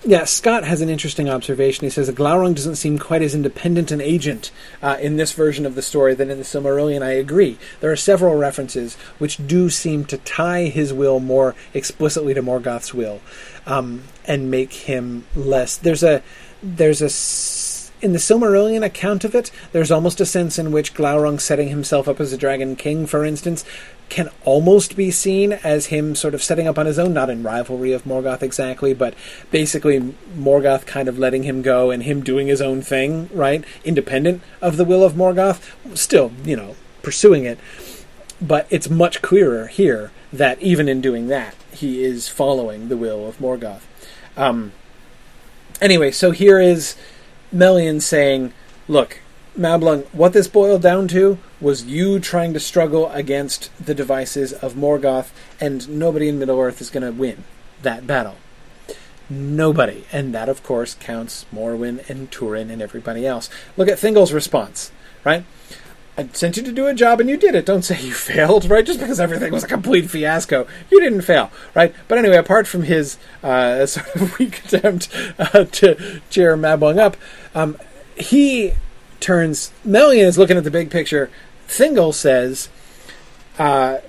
S1: yeah, Scott has an interesting observation. He says that Glaurung doesn't seem quite as independent an agent uh, in this version of the story than in the Silmarillion. I agree. There are several references which do seem to tie his will more explicitly to Morgoth's will, um, and make him less. There's a there's a in the Silmarillion account of it, there's almost a sense in which Glaurung setting himself up as a dragon king, for instance, can almost be seen as him sort of setting up on his own, not in rivalry of Morgoth exactly, but basically Morgoth kind of letting him go and him doing his own thing, right? Independent of the will of Morgoth, still, you know, pursuing it. But it's much clearer here that even in doing that, he is following the will of Morgoth. Um, anyway, so here is Melian saying, Look, Mablung, what this boiled down to was you trying to struggle against the devices of Morgoth, and nobody in Middle Earth is going to win that battle. Nobody. And that, of course, counts Morwen and Turin and everybody else. Look at Thingol's response, right? I sent you to do a job and you did it. Don't say you failed, right? Just because everything was a complete fiasco, you didn't fail, right? But anyway, apart from his uh, sort of weak attempt uh, to cheer Mablung up, um, he turns. Melian is looking at the big picture. Thingol says, uh,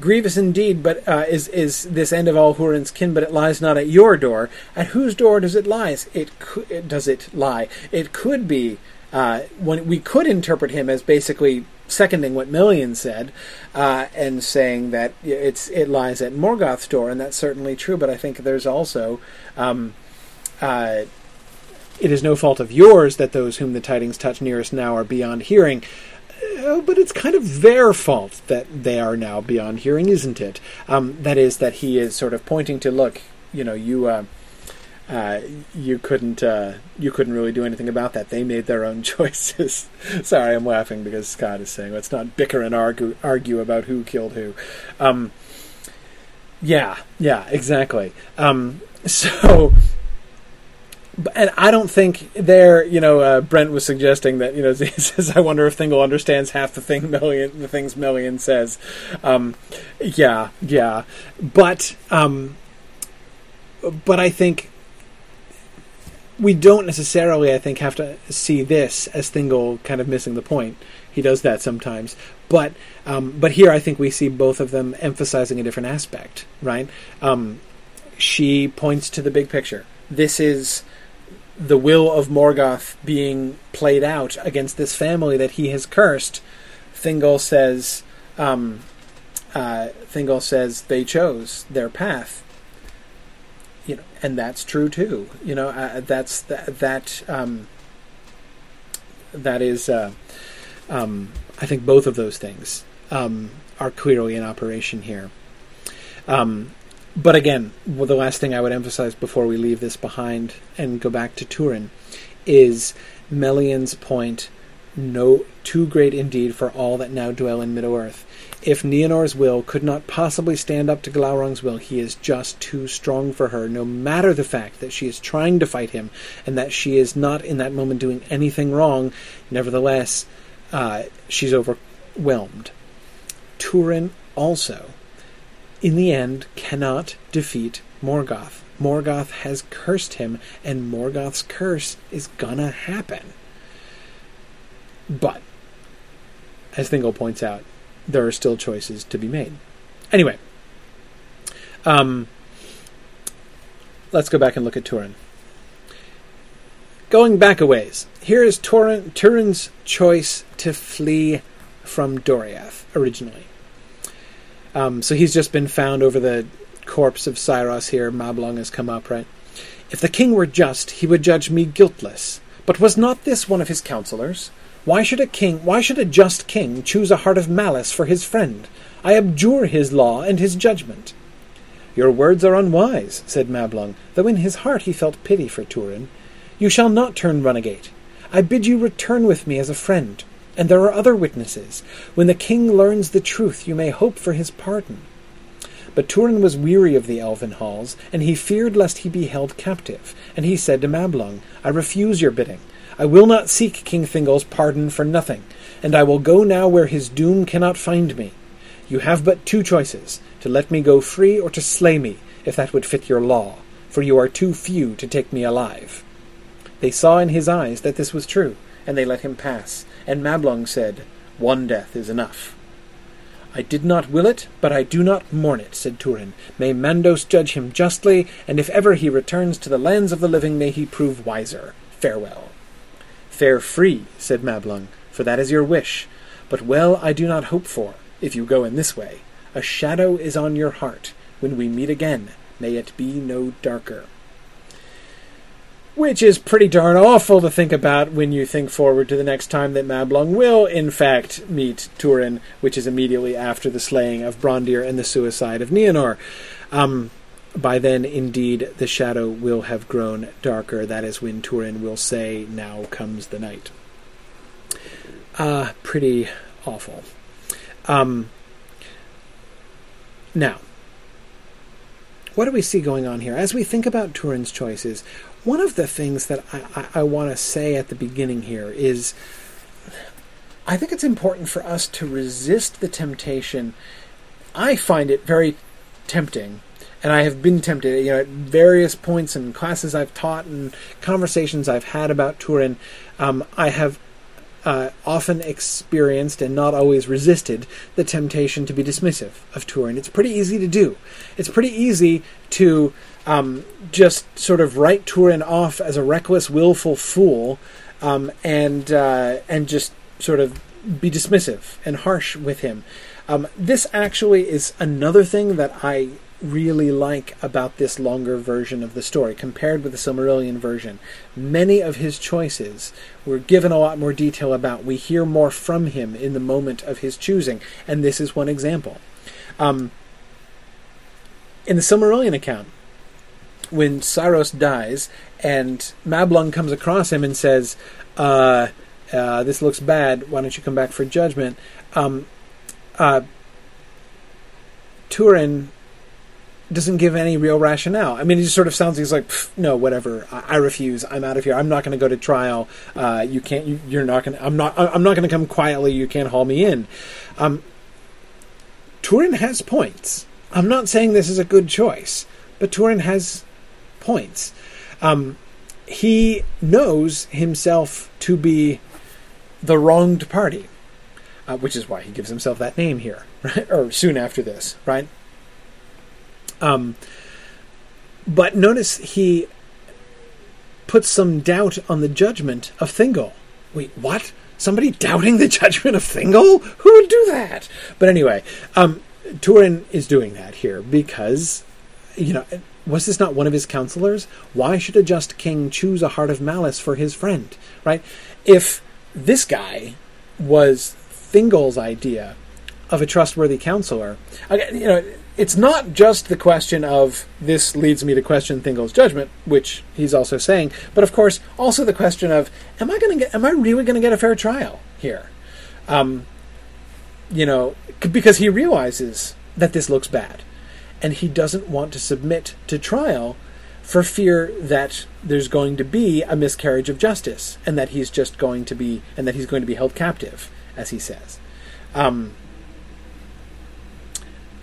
S1: "Grievous indeed, but uh, is is this end of all Hurin's kin? But it lies not at your door. At whose door does it lie? It, co- does it lie? It could be." Uh, when we could interpret him as basically seconding what Melian said uh, and saying that it's it lies at Morgoth's door, and that's certainly true. But I think there's also um, uh, it is no fault of yours that those whom the tidings touch nearest now are beyond hearing. Uh, but it's kind of their fault that they are now beyond hearing, isn't it? Um, that is, that he is sort of pointing to, look, you know, you uh, you couldn't uh, you couldn't really do anything about that. They made their own choices. Sorry, I'm laughing because Scott is saying let's not bicker and argue argue about who killed who. Um, yeah, yeah, exactly. Um, so, and I don't think there. You know, uh, Brent was suggesting that you know he says, "I wonder if Thingol understands half the thing Melian the things Melian says." Um, yeah, yeah, but um, but I think we don't necessarily, I think, have to see this as Thingol kind of missing the point. He does that sometimes, but um, but here I think we see both of them emphasizing a different aspect. Right? Um, she points to the big picture. This is the will of Morgoth being played out against this family that he has cursed. Thingol says, um, uh, Thingol says they chose their path and that's true too. You know, uh, that's that that um, that is. Uh, um, I think both of those things um, are clearly in operation here. Um, but again, well, the last thing I would emphasize before we leave this behind and go back to Turin is Melian's point: no, too great indeed for all that now dwell in Middle Earth. If Nienor's will could not possibly stand up to Glaurung's will, he is just too strong for her, no matter the fact that she is trying to fight him and that she is not in that moment doing anything wrong. Nevertheless, uh, she's overwhelmed. Turin also, in the end, cannot defeat Morgoth. Morgoth has cursed him, and Morgoth's curse is gonna happen. But, as Thingol points out, there are still choices to be made. Anyway, um, let's go back and look at Turin. Going back a ways, here is Turin, Turin's choice to flee from Doriath originally. Um, so he's just been found over the corpse of Saeros here. Mablung has come up, right? If the king were just, he would judge me guiltless. But was not this one of his counselors? Why should a king, why should a just king choose a heart of malice for his friend? I abjure his law and his judgment. Your words are unwise, said Mablung, though in his heart he felt pity for Turin. You shall not turn runagate. I bid you return with me as a friend, and there are other witnesses. When the king learns the truth, you may hope for his pardon. But Turin was weary of the elven halls, and he feared lest he be held captive. And he said to Mablung, I refuse your bidding. I will not seek King Thingol's pardon for nothing, and I will go now where his doom cannot find me. You have but two choices to let me go free or to slay me, if that would fit your law, for you are too few to take me alive. They saw in his eyes that this was true, and they let him pass, and Mablung said, One death is enough. I did not will it, but I do not mourn it, said Turin. May Mandos judge him justly, and if ever he returns to the lands of the living, may he prove wiser. Farewell. Fare free, said Mablung, for that is your wish. But well I do not hope for, if you go in this way. A shadow is on your heart. When we meet again, may it be no darker which is pretty darn awful to think about when you think forward to the next time that Mablung will, in fact, meet Turin, which is immediately after the slaying of Brondir and the suicide of Nienor. Um, by then, indeed, the shadow will have grown darker. That is when Turin will say, Now comes the night. Uh, pretty awful. Um, now, what do we see going on here? As we think about Turin's choices, one of the things that I, I, I want to say at the beginning here is I think it's important for us to resist the temptation. I find it very tempting, and I have been tempted, you know, at various points in classes I've taught and conversations I've had about Turin. Um, I have uh, often experienced and not always resisted the temptation to be dismissive of Turin. It's pretty easy to do. It's pretty easy to um, just sort of write Turin off as a reckless, willful fool, um, and uh, and just sort of be dismissive and harsh with him. Um, this actually is another thing that I really like about this longer version of the story compared with the Silmarillion version. Many of his choices were given a lot more detail about. We hear more from him in the moment of his choosing, and this is one example. Um, in the Silmarillion account, when Saeros dies and Mablung comes across him and says, uh, uh, "This looks bad. Why don't you come back for judgment?" Um, uh, Turin doesn't give any real rationale. I mean, he just sort of sounds like he's like, no, whatever. I, I, refuse. I'm out of here. I'm not going to go to trial. Uh, you can't. You, are not going. to I'm not. I'm not going to come quietly. You can't haul me in. Um, Turin has points. I'm not saying this is a good choice, but Turin has points. Um, he knows himself to be the wronged party, uh, which is why he gives himself that name here, right? Or soon after this, right? Um, but notice he puts some doubt on the judgment of Thingol. Wait, what? Somebody doubting the judgment of Thingol? Who would do that? But anyway, um, Turin is doing that here because, you know, was this not one of his counselors? Why should a just king choose a heart of malice for his friend? Right? If this guy was Thingol's idea of a trustworthy counselor, you know, it's not just the question of this leads me to question Thingol's judgment, which he's also saying, but of course also the question of am I going to get am I really going to get a fair trial here? Um, you know, because he realizes that this looks bad and he doesn't want to submit to trial for fear that there's going to be a miscarriage of justice and that he's just going to be and that he's going to be held captive as he says. Um,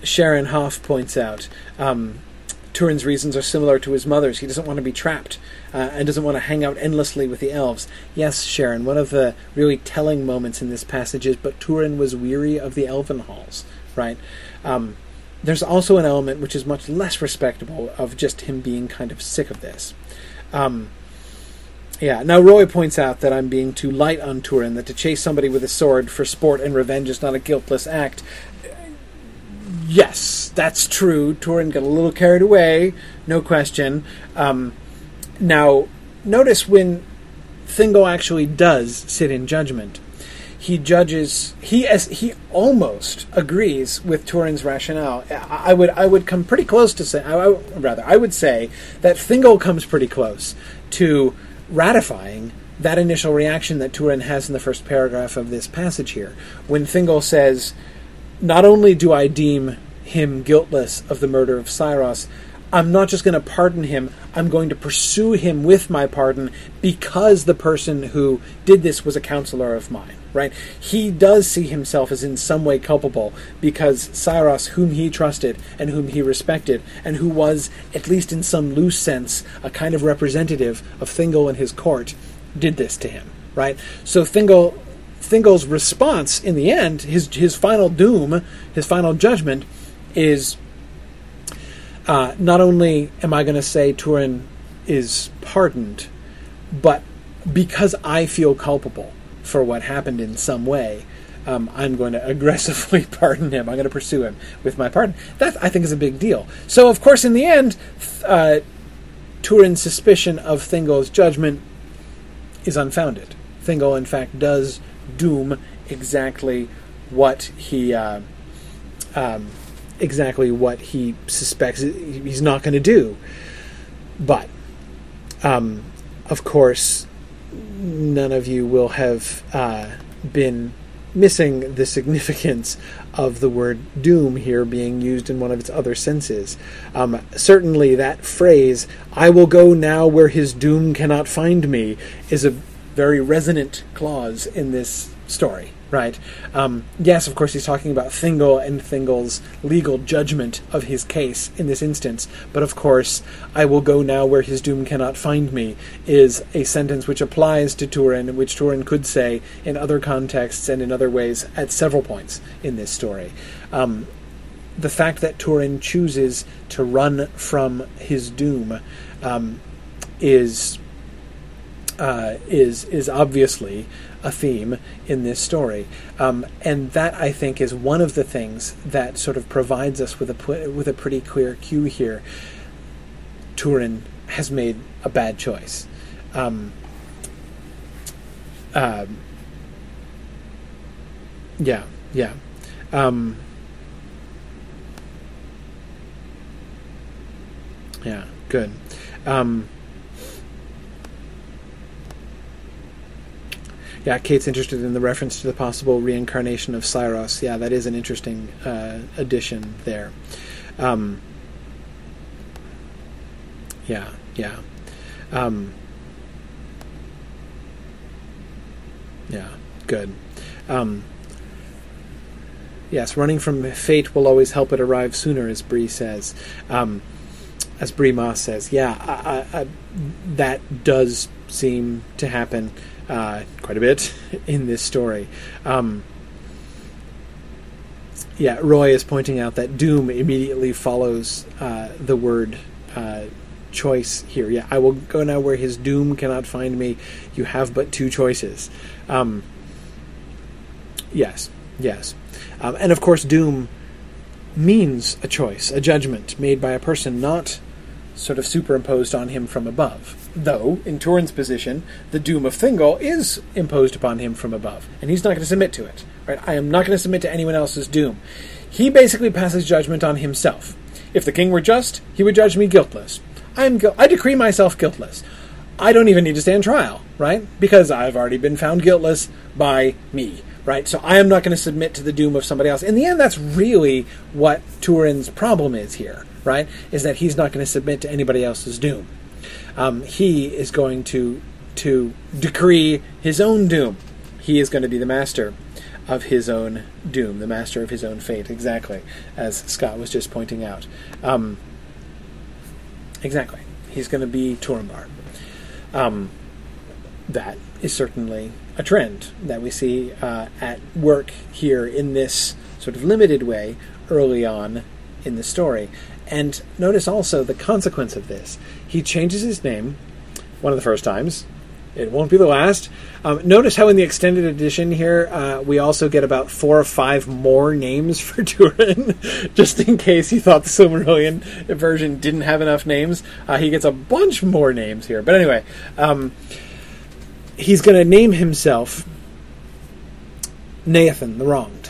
S1: Sharon Hoff points out um, Turin's reasons are similar to his mother's. He doesn't want to be trapped uh, and doesn't want to hang out endlessly with the elves. Yes, Sharon, one of the really telling moments in this passage is, but Turin was weary of the elven halls, right? Um, there's also an element which is much less respectable of just him being kind of sick of this. Um, yeah, now Roy points out that I'm being too light on Turin, that to chase somebody with a sword for sport and revenge is not a guiltless act. Yes, that's true. Turin got a little carried away, no question. Um, now, notice when Thingol actually does sit in judgment, he judges he as he almost agrees with Turin's rationale. I, I would I would come pretty close to say I, I, rather I would say that Thingol comes pretty close to ratifying that initial reaction that Turin has in the first paragraph of this passage here when Thingol says not only do I deem him guiltless of the murder of Saeros, I'm not just going to pardon him, I'm going to pursue him with my pardon because the person who did this was a counselor of mine, right? He does see himself as in some way culpable because Saeros, whom he trusted and whom he respected, and who was, at least in some loose sense, a kind of representative of Thingol and his court, did this to him, right? So Thingol Thingol's response in the end, his his final doom, his final judgment, is uh, not only am I going to say Turin is pardoned, but because I feel culpable for what happened in some way, um, I'm going to aggressively pardon him. I'm going to pursue him with my pardon. That I think is a big deal. So, of course, in the end, uh, Turin's suspicion of Thingol's judgment is unfounded. Thingol, in fact, does doom exactly what he uh, um, exactly what he suspects he's not going to do. But, um, of course, none of you will have uh, been missing the significance of the word doom here being used in one of its other senses. Um, certainly, that phrase, I will go now where his doom cannot find me, is a very resonant clause in this story right? Um, yes, of course, he's talking about Thingol and Thingol's legal judgment of his case in this instance, but of course, I will go now where his doom cannot find me is a sentence which applies to Turin, which Turin could say in other contexts and in other ways at several points in this story. Um, the fact that Turin chooses to run from his doom um, is uh, is is obviously a theme in this story, um, and that I think is one of the things that sort of provides us with a with a pretty clear cue here. Turin has made a bad choice. Um, um, yeah, yeah. Um, yeah, good. Um, Yeah, Kate's interested in the reference to the possible reincarnation of Saeros. Yeah, that is an interesting uh, addition there. Um, yeah, yeah. Um, yeah, good. Um, yes, running from fate will always help it arrive sooner, as Bree says. Um, as Bree Moss says, yeah, I, I, I, that does seem to happen uh, quite a bit in this story. Um, yeah, Roy is pointing out that doom immediately follows uh, the word uh, choice here. Yeah, I will go now where his doom cannot find me. You have but two choices. Um, yes, yes. Um, and of course, doom means a choice, a judgment made by a person, not sort of superimposed on him from above. Though, in Turin's position, the doom of Thingol is imposed upon him from above, and he's not going to submit to it. Right? I am not going to submit to anyone else's doom. He basically passes judgment on himself. If the king were just, he would judge me guiltless. I am gu- I decree myself guiltless. I don't even need to stand trial, right? Because I've already been found guiltless by me, right? So I am not going to submit to the doom of somebody else. In the end, that's really what Turin's problem is here, right? Is that he's not going to submit to anybody else's doom um, he is going to to decree his own doom. He is going to be the master. of his own doom, the master of his own fate, exactly, as Scott was just pointing out. Um, exactly. He's going to be Turambar. Um, that is certainly a trend that we see uh, at work here in this sort of limited way early on in the story. And notice also the consequence of this. He changes his name one of the first times. It won't be the last. Um, notice how in the extended edition here, uh, we also get about four or five more names for Turin, just in case he thought the Silmarillion version didn't have enough names. Uh, he gets a bunch more names here. But anyway, um, he's going to name himself Neithan the Wronged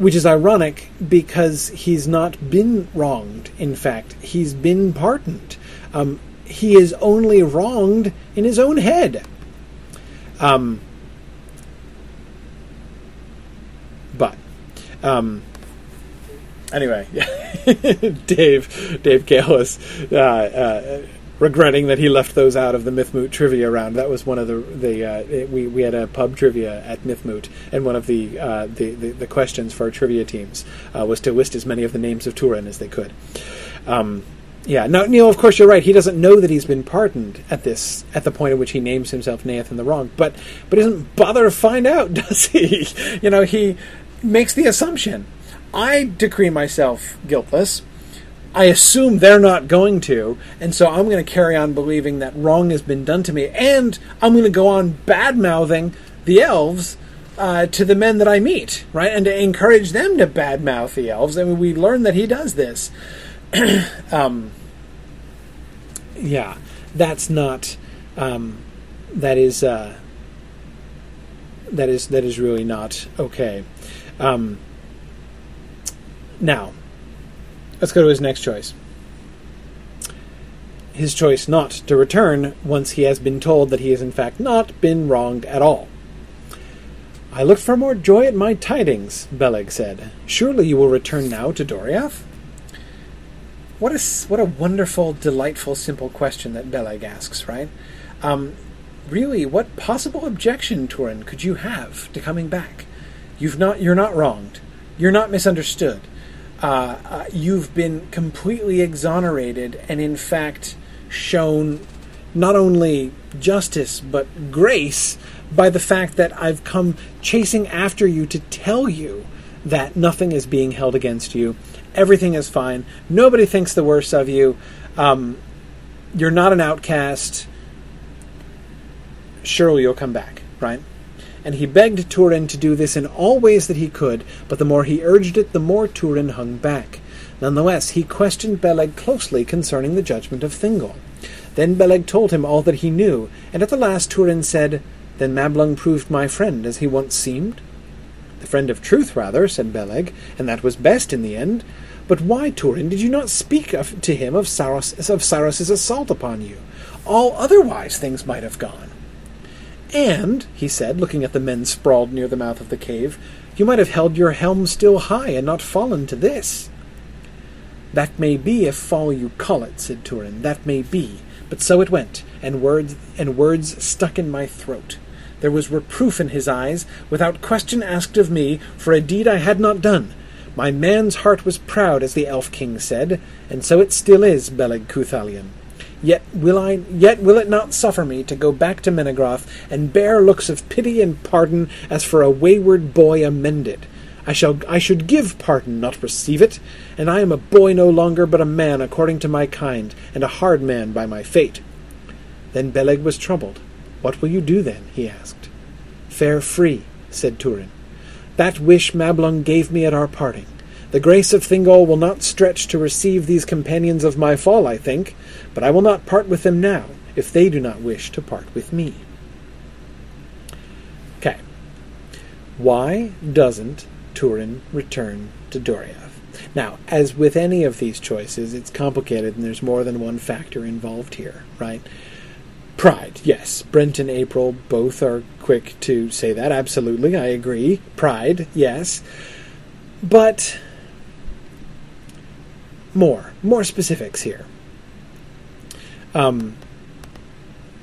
S1: which is ironic because he's not been wronged. In fact, he's been pardoned. Um, he is only wronged in his own head. Um, but um, anyway, Dave Dave Kalis uh, uh, regretting that he left those out of the Mythmoot trivia round. That was one of the the uh, we we had a pub trivia at Mythmoot, and one of the uh, the, the, the questions for our trivia teams uh, was to list as many of the names of Turin as they could. Um, yeah, now Neil, of course you're right. He doesn't know that he's been pardoned at this at the point at which he names himself Neithan the Wrong, but but doesn't bother to find out, does he? you know, he makes the assumption. I decree myself guiltless I assume they're not going to, and so I'm going to carry on believing that wrong has been done to me, and I'm going to go on bad mouthing the elves uh, to the men that I meet, right, and to encourage them to bad mouth the elves. I mean, we learn that he does this. um, yeah, that's not. Um, that is. Uh, that is that is really not okay. Um, now, Let's go to his next choice. His choice not to return once he has been told that he has in fact not been wronged at all. I looked for more joy at my tidings, Beleg said. Surely you will return now to Doriath? What a, what a wonderful, delightful, simple question that Beleg asks, right? Um, really, what possible objection, Turin, could you have to coming back? You've not, you're not wronged. You're not misunderstood uh, uh, you've been completely exonerated and, in fact, shown not only justice but grace by the fact that I've come chasing after you to tell you that nothing is being held against you. Everything is fine. Nobody thinks the worst of you. Um, you're not an outcast. Surely you'll come back, right? And he begged Turin to do this in all ways that he could, but the more he urged it, the more Turin hung back. Nonetheless, he questioned Beleg closely concerning the judgment of Thingol. Then Beleg told him all that he knew, and at the last Turin said, Then Mablung proved my friend, as he once seemed? The friend of truth, rather, said Beleg, and that was best in the end. But why, Turin, did you not speak of, to him of Saeros, of assault upon you? All otherwise things might have gone. And, he said, looking at the men sprawled near the mouth of the cave, you might have held your helm still high and not fallen to this. That may be, if fall you call it, said Turin. That may be. But so it went, and words and words stuck in my throat. There was reproof in his eyes, without question asked of me, for a deed I had not done. My man's heart was proud, as the elf king said, and so it still is, Beleg Cuthalion. Yet will I yet will it not suffer me to go back to Menegroth and bear looks of pity and pardon as for a wayward boy amended. I shall I should give pardon, not receive it, and I am a boy no longer, but a man according to my kind, and a hard man by my fate. Then Beleg was troubled. What will you do then? he asked. Fare free, said Turin. That wish Mablung gave me at our parting. The grace of Thingol will not stretch to receive these companions of my fall, I think, but I will not part with them now, if they do not wish to part with me. Okay. Why doesn't Turin return to Doriath? Now, as with any of these choices, it's complicated and there's more than one factor involved here, right? Pride, yes. Brent and April both are quick to say that. Absolutely, I agree. Pride, yes. But more, more specifics here. Um,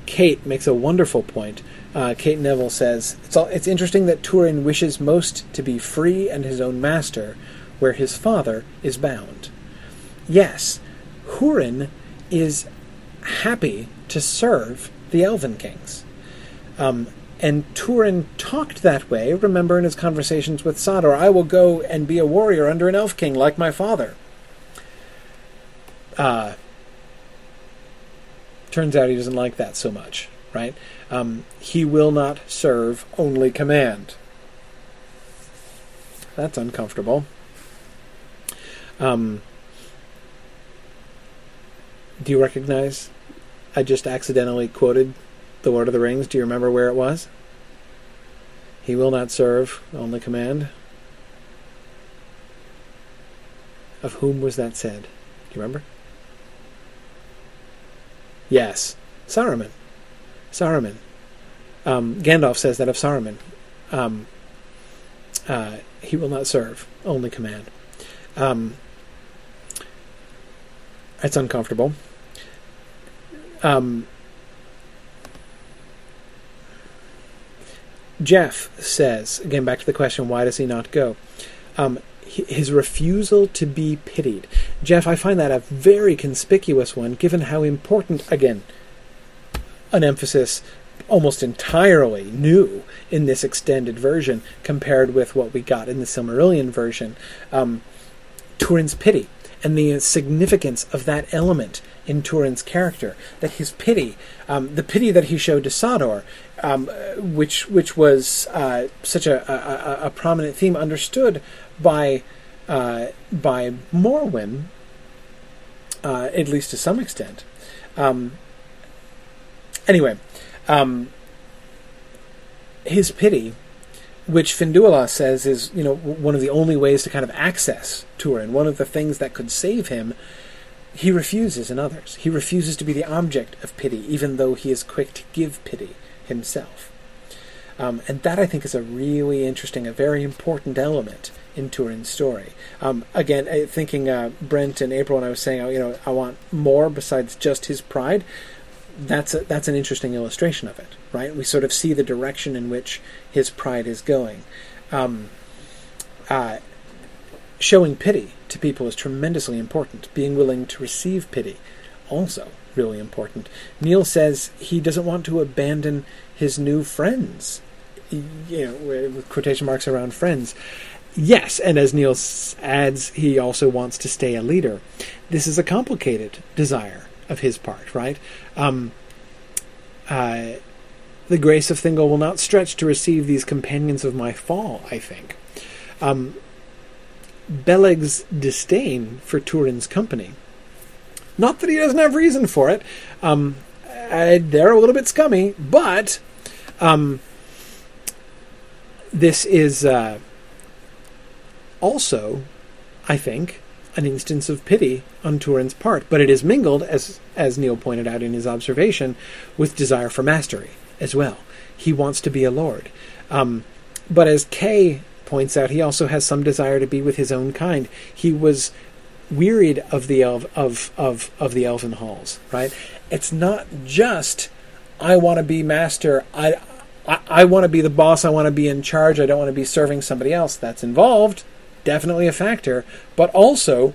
S1: Kate makes a wonderful point Uh, Kate Neville says it's all, it's interesting that Turin wishes most to be free and his own master, where his father is bound. Yes, Hurin is happy to serve the Elven Kings. Um, and Turin talked that way, remember in his conversations with Sador, I will go and be a warrior under an elf king like my father. Uh, turns out he doesn't like that so much, right? Um, he will not serve, only command. That's uncomfortable. Um, do you recognize? I just accidentally quoted The Lord of the Rings. Do you remember where it was? He will not serve, only command. Of whom was that said? Do you remember? Yes, Saruman. Saruman. Um, Gandalf says that of Saruman. Um, uh, he will not serve, only command. Um, it's uncomfortable. Um, Jeff says, again, back to the question, why does he not go? Um, his refusal to be pitied. Jeff, I find that a very conspicuous one, given how important, again, an emphasis almost entirely new in this extended version compared with what we got in the Silmarillion version. Um, Turin's pity and the significance of that element in Turin's character. That his pity, um, the pity that he showed to Sador, um, which which was uh, such a, a, a, prominent theme, understood by uh, by Morwen, uh, at least to some extent. Um, anyway, um, his pity which Finduilas says is, you know, one of the only ways to kind of access Turin, one of the things that could save him, he refuses in others. He refuses to be the object of pity, even though he is quick to give pity himself. Um, and that I think is a really interesting, a very important element in Turin's story. Um, again, thinking uh, Brent and April, and I was saying, oh, you know, I want more besides just his pride. That's a, that's an interesting illustration of it, right? We sort of see the direction in which his pride is going. Um, uh, showing pity to people is tremendously important. Being willing to receive pity, also really important. Neil says he doesn't want to abandon his new friends, you know, with quotation marks around friends. Yes, and as Neil adds, he also wants to stay a leader. This is a complicated desire of his part, right? Um, uh, the grace of Thingol will not stretch to receive these companions of my fall, I think. Um, Beleg's disdain for Turin's company. Not that he doesn't have reason for it. Um, uh, they're a little bit scummy, but um, this is uh, also, I think, an instance of pity on Turin's part, but it is mingled, as as Neil pointed out in his observation, with desire for mastery as well. He wants to be a lord. Um, but as Kay points out, he also has some desire to be with his own kind. He was wearied of the elf, of of of the elven halls, right? It's not just I want to be master. I I, I want to be the boss. I want to be in charge. I don't want to be serving somebody else. That's involved, definitely a factor. But also,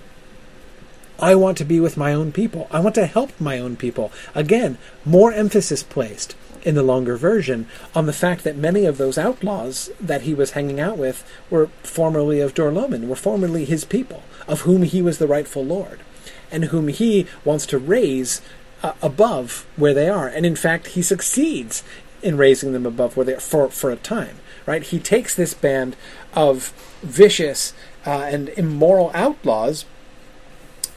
S1: I want to be with my own people. I want to help my own people. Again, more emphasis placed in the longer version on the fact that many of those outlaws that he was hanging out with were formerly of Dor-lómin, were formerly his people, of whom he was the rightful lord, and whom he wants to raise uh, above where they are. And in fact, he succeeds in raising them above where they are for, for a time. Right? He takes this band of vicious uh, and immoral outlaws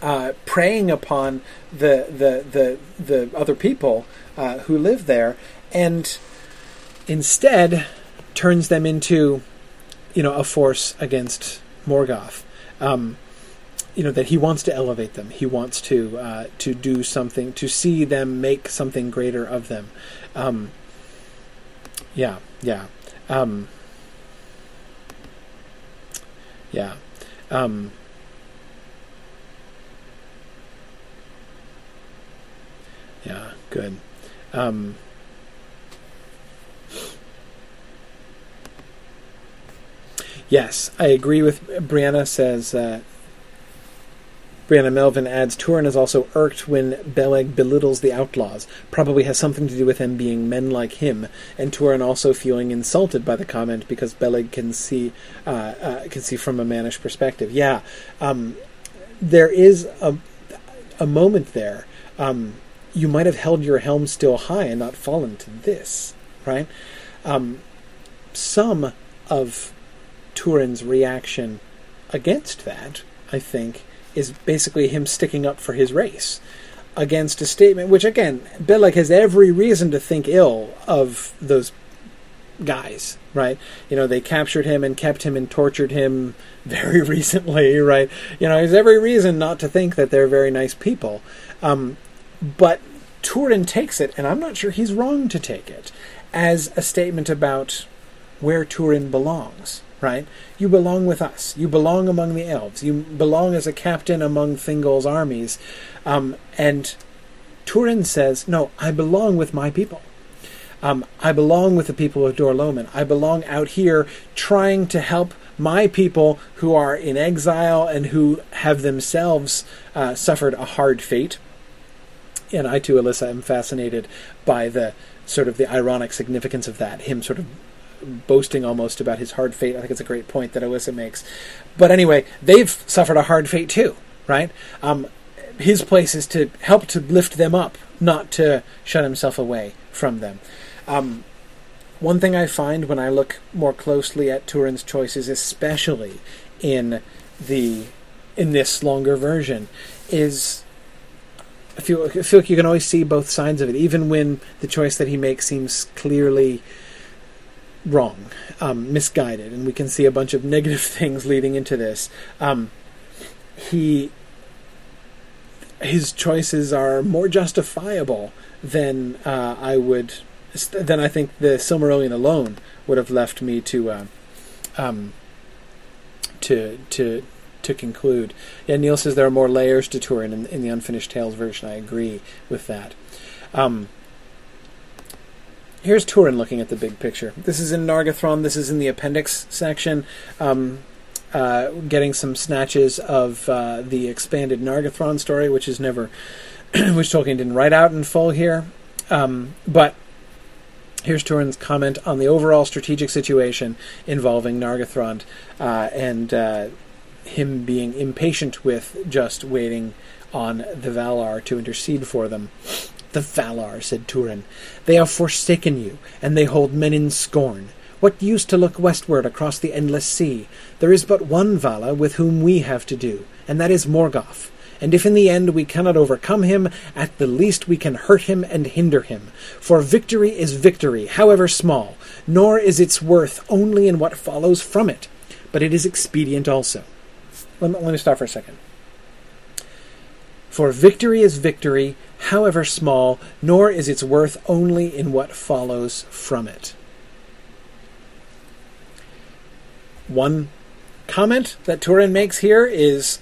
S1: uh, preying upon the the the the other people uh, who live there and instead turns them into, you know, a force against Morgoth. Um, you know that he wants to elevate them. He wants to uh, to do something to see them make something greater of them. Um, yeah, yeah, um, yeah. Um, yeah, good. Um, yes, I agree with Brianna says uh, Brianna Melvin adds Turin is also irked when Beleg belittles the outlaws. Probably has something to do with them being men like him, and Turin also feeling insulted by the comment because Beleg can see uh, uh, can see from a mannish perspective. Yeah, um, there is a a moment there. Um, you might have held your helm still high and not fallen to this, right? Um, some of Turin's reaction against that, I think, is basically him sticking up for his race against a statement which, again, Beleg has every reason to think ill of those guys, right? You know, they captured him and kept him and tortured him very recently, right? You know, there's every reason not to think that they're very nice people. Um, but Turin takes it, and I'm not sure he's wrong to take it, as a statement about where Turin belongs, right? You belong with us. You belong among the elves. You belong as a captain among Thingol's armies. Um, and Turin says, No, I belong with my people. Um, I belong with the people of Dor-lómin. I belong out here trying to help my people who are in exile and who have themselves uh, suffered a hard fate. And I too, Alyssa, am fascinated by the sort of the ironic significance of that. Him sort of boasting almost about his hard fate. I think it's a great point that Alyssa makes. But anyway, they've suffered a hard fate too, right? Um, his place is to help to lift them up, not to shut himself away from them. Um, one thing I find when I look more closely at Turin's choices, especially in the in this longer version, is I feel, I feel like you can always see both sides of it, even when the choice that he makes seems clearly wrong, um, misguided, and we can see a bunch of negative things leading into this. Um, he his choices are more justifiable than uh, I would than I think the Silmarillion alone would have left me to uh, um, to to to conclude. Yeah, Neil says there are more layers to Turin in, in the Unfinished Tales version. I agree with that. Um, here's Turin looking at the big picture. This is in Nargothrond. This is in the appendix section. Um, uh, getting some snatches of uh, the expanded Nargothrond story, which is never, which Tolkien didn't write out in full here. Um, but here's Turin's comment on the overall strategic situation involving Nargothrond uh, and uh, him being impatient with just waiting on the Valar to intercede for them. The Valar, said Turin. They have forsaken you, and they hold men in scorn. What use to look westward across the endless sea? There is but one Vala with whom we have to do, and that is Morgoth. And if in the end we cannot overcome him, at the least we can hurt him and hinder him. For victory is victory, however small, nor is its worth only in what follows from it, but it is expedient also. Let me, let me stop for a second. For victory is victory, however small, nor is its worth only in what follows from it. One comment that Turin makes here is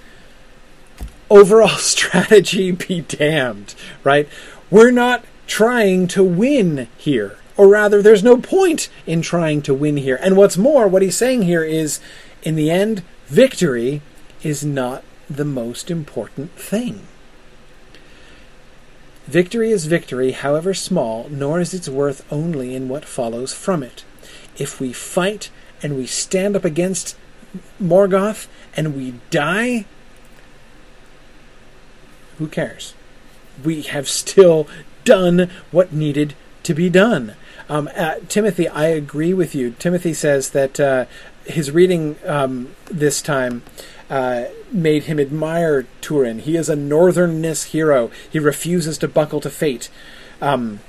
S1: overall strategy be damned, right? We're not trying to win here. Or rather, there's no point in trying to win here. And what's more, what he's saying here is, in the end, victory is not the most important thing. Victory is victory, however small, nor is its worth only in what follows from it. If we fight and we stand up against Morgoth and we die, who cares? We have still done what needed to be done. Um, uh, Timothy, I agree with you. Timothy says that uh, his reading um, this time uh, made him admire Turin. He is a northernness hero. He refuses to buckle to fate. Um,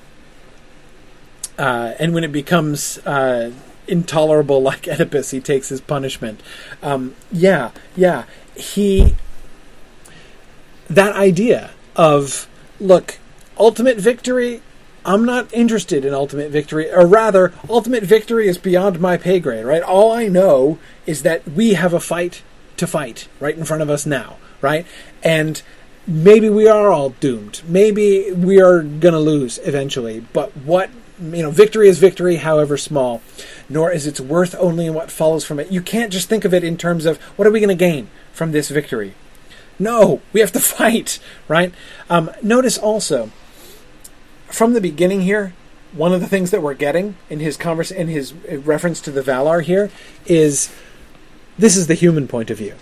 S1: uh, and when it becomes uh, intolerable, like Oedipus, he takes his punishment. Um, yeah, yeah. He. That idea of, look, ultimate victory I'm not interested in ultimate victory, or rather, ultimate victory is beyond my pay grade, right? All I know is that we have a fight to fight right in front of us now, right? And maybe we are all doomed. Maybe we are going to lose eventually. But what you know, victory is victory, however small, nor is its worth only in what follows from it. You can't just think of it in terms of what are we going to gain from this victory. No, we have to fight, right? Um, notice also from the beginning here, one of the things that we're getting in his converse in his reference to the Valar here is this is the human point of view.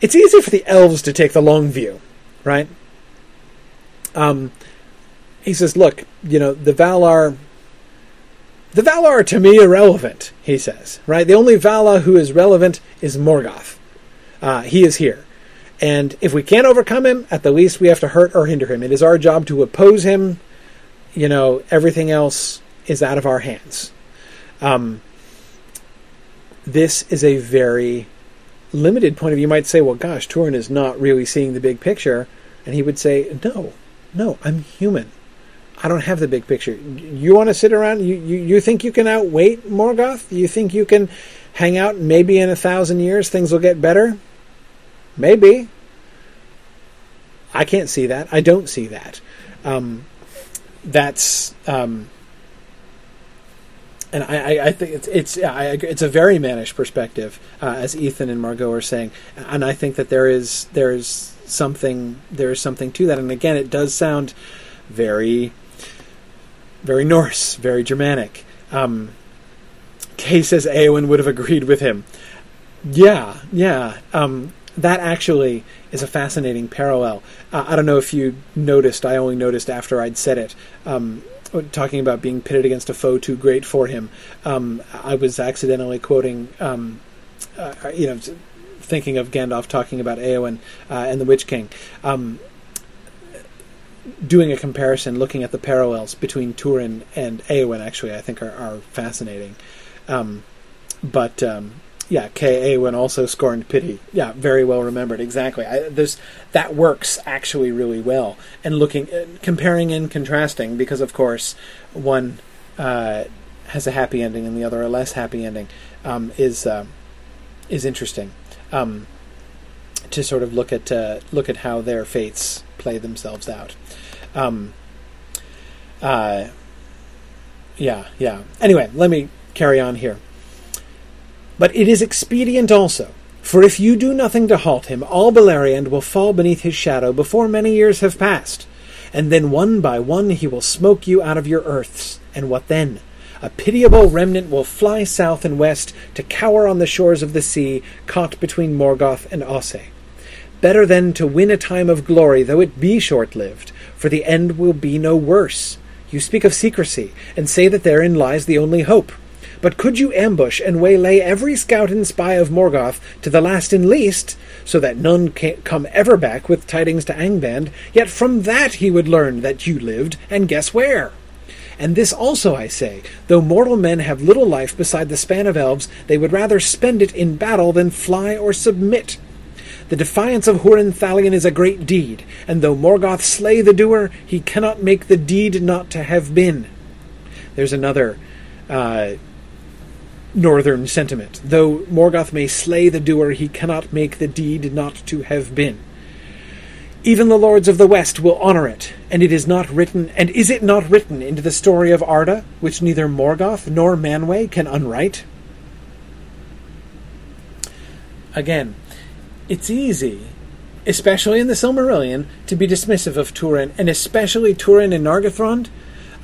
S1: It's easy for the elves to take the long view, right? Um, he says, "Look, you know, the Valar." The Valar are to me irrelevant, he says. Right? The only Valar who is relevant is Morgoth. Uh, he is here. And if we can't overcome him, at the least we have to hurt or hinder him. It is our job to oppose him. You know, everything else is out of our hands. Um, this is a very limited point of view. You might say, well, gosh, Turin is not really seeing the big picture. And he would say, no, no, I'm human. I don't have the big picture. You want to sit around? You, you, you think you can outwait Morgoth? You think you can hang out? Maybe in a thousand years things will get better? Maybe. I can't see that. I don't see that. Um, that's um, and I, I, think it's it's I, it's a very mannish perspective, uh, as Ethan and Margot are saying, and I think that there is there is something there is something to that, and again, it does sound very very Norse, very Germanic. Um, Kay says Eowyn would have agreed with him. Yeah, yeah. Um, that actually is a fascinating parallel. Uh, I don't know if you noticed. I only noticed after I'd said it. Um, talking about being pitted against a foe too great for him. Um, I was accidentally quoting, um, uh, you know, thinking of Gandalf talking about Eowyn uh, and the Witch King. Um, doing a comparison, looking at the parallels between Turin and Eowyn, actually, I think are, are fascinating. Um, but um, yeah, K.A. when also scorned pity. Yeah, very well remembered. Exactly. I, there's that works actually really well. And looking, uh, comparing and contrasting, because of course one uh, has a happy ending and the other a less happy ending, um, is uh, is interesting. Um, to sort of look at uh, look at how their fates play themselves out. Um, uh, yeah, yeah. Anyway, let me carry on here. But it is expedient also, for if you do nothing to halt him, all Beleriand will fall beneath his shadow before many years have passed, and then one by one he will smoke you out of your earths. And what then? A pitiable remnant will fly south and west to cower on the shores of the sea, caught between Morgoth and Ossë. Better then to win a time of glory, though it be short lived, for the end will be no worse. You speak of secrecy, and say that therein lies the only hope. But could you ambush and waylay every scout and spy of Morgoth to the last and least, so that none can come ever back with tidings to Angband, yet from that he would learn that you lived, and guess where? And this also I say, though mortal men have little life beside the span of elves, they would rather spend it in battle than fly or submit. The defiance of Hurin Thalion is a great deed, and though Morgoth slay the doer, he cannot make the deed not to have been. There's another uh, northern sentiment. Though Morgoth may slay the doer, he cannot make the deed not to have been. Even the lords of the west will honor it, and it is not written, and is it not written into the story of Arda, which neither Morgoth nor Manwë can unwrite? Again, it's easy, especially in the Silmarillion, to be dismissive of Turin, and especially Turin and Nargothrond.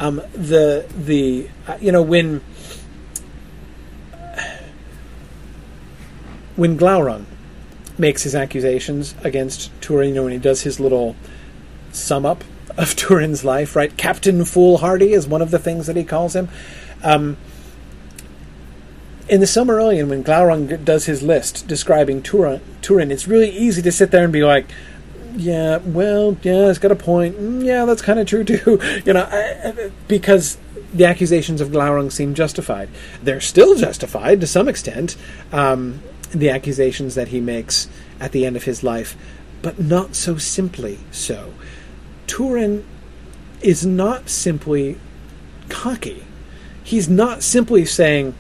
S1: Um, the the uh, you know when when Glaurung makes his accusations against Turin, you know, when he does his little sum up of Turin's life, right? Captain Foolhardy is one of the things that he calls him. Um, in the Silmarillion, when Glaurung does his list describing Turin, Turin, it's really easy to sit there and be like, yeah, well, yeah, it's got a point. Mm, yeah, that's kind of true too. you know, I, I, because the accusations of Glaurung seem justified. They're still justified to some extent. Um, the accusations that he makes at the end of his life, but not so simply so. Turin is not simply cocky. He's not simply saying,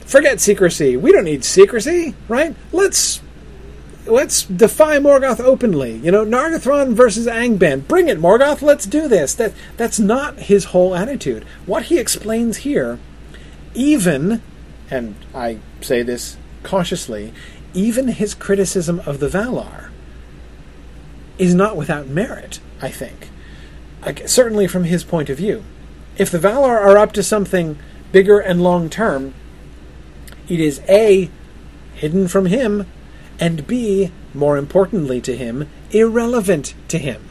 S1: forget secrecy. We don't need secrecy, right? Let's let's defy Morgoth openly. You know, Nargothrond versus Angband. Bring it, Morgoth. Let's do this. That that's not his whole attitude. What he explains here, even, and I say this cautiously, even his criticism of the Valar is not without merit. I think, like, certainly from his point of view, if the Valar are up to something bigger and long term, it is a hidden from him and B, more importantly to him, irrelevant to him.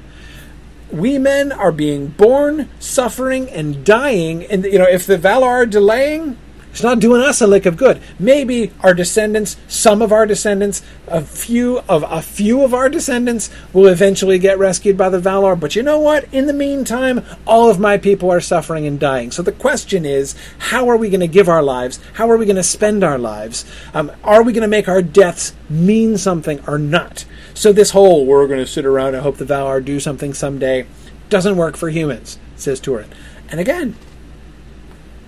S1: We men are being born, suffering, and dying, and you know, if the Valar are delaying, it's not doing us a lick of good. Maybe our descendants, some of our descendants, a few of a few of our descendants will eventually get rescued by the Valar. But you know what? In the meantime, all of my people are suffering and dying. So the question is, how are we going to give our lives? How are we going to spend our lives? Um, are we going to make our deaths mean something or not? So this whole we're going to sit around and hope the Valar do something someday doesn't work for humans, says Turin. And again,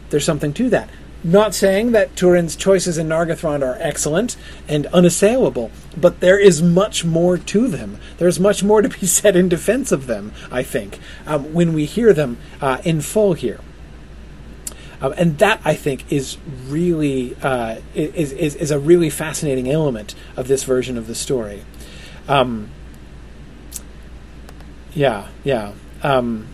S1: there's something to that. Not saying that Turin's choices in Nargothrond are excellent and unassailable, but there is much more to them. There's much more to be said in defense of them, I think, um, when we hear them uh, in full here. Um, and that I think is really uh, is, is is a really fascinating element of this version of the story. Um, yeah, yeah. Um,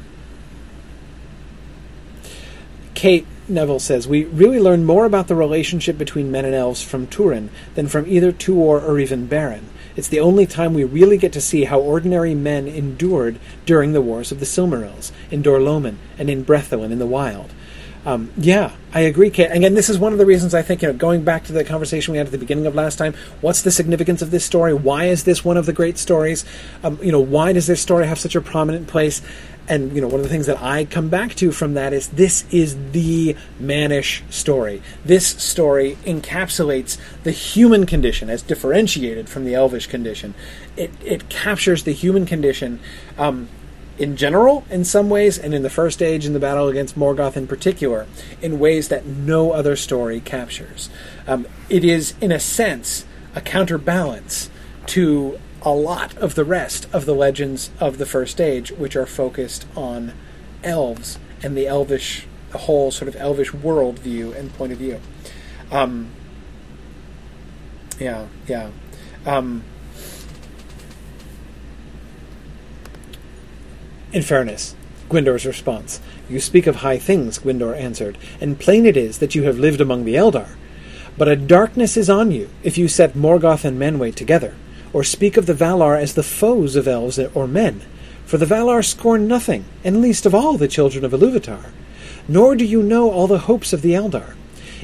S1: Kate Neville says, We really learn more about the relationship between men and elves from Turin than from either Tuor or even Beren. It's the only time we really get to see how ordinary men endured during the Wars of the Silmarils, in Dor-lómin, and in Brethil in the Wild. Um, yeah, I agree, Kate. Again, this is one of the reasons I think, you know, going back to the conversation we had at the beginning of last time, what's the significance of this story? Why is this one of the great stories? Um, you know, why does this story have such a prominent place? And you know one of the things that I come back to from that is this is the mannish story. This story encapsulates the human condition as differentiated from the elvish condition. It it captures the human condition. Um, in general, in some ways, and in the first age in the battle against Morgoth in particular, in ways that no other story captures. Um, it is, in a sense, a counterbalance to a lot of the rest of the legends of the First Age, which are focused on elves and the elvish, the whole sort of elvish world view and point of view. Um, yeah, yeah. Um, in fairness, Gwyndor's response. You speak of high things, Gwyndor answered, and plain it is that you have lived among the Eldar. But a darkness is on you if you set Morgoth and Manwë together or speak of the Valar as the foes of elves or men. For the Valar scorn nothing, and least of all the children of Iluvatar. Nor do you know all the hopes of the Eldar.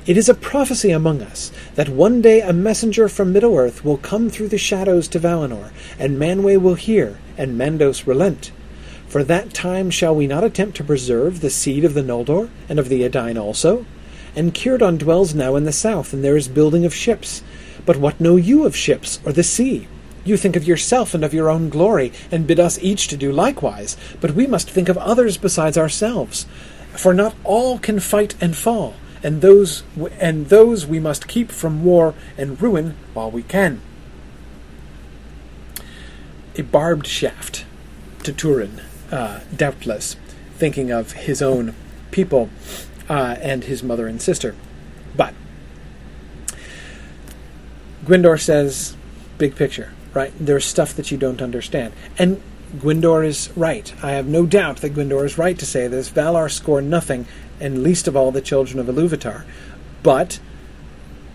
S1: It is a prophecy among us that one day a messenger from Middle-earth will come through the shadows to Valinor, and Manwë will hear, and Mandos relent. For that time shall we not attempt to preserve the seed of the Noldor, and of the Edain also? And Círdan dwells now in the south, and there is building of ships. But what know you of ships, or the sea? You think of yourself and of your own glory, and bid us each to do likewise. But we must think of others besides ourselves. For not all can fight and fall, and those and those we must keep from war and ruin while we can. A barbed shaft to Turin, uh, doubtless, thinking of his own people uh, and his mother and sister. But Gwyndor says, big picture right? There's stuff that you don't understand. And Gwyndor is right. I have no doubt that Gwyndor is right to say this. Valar score nothing, and least of all the children of Iluvatar. But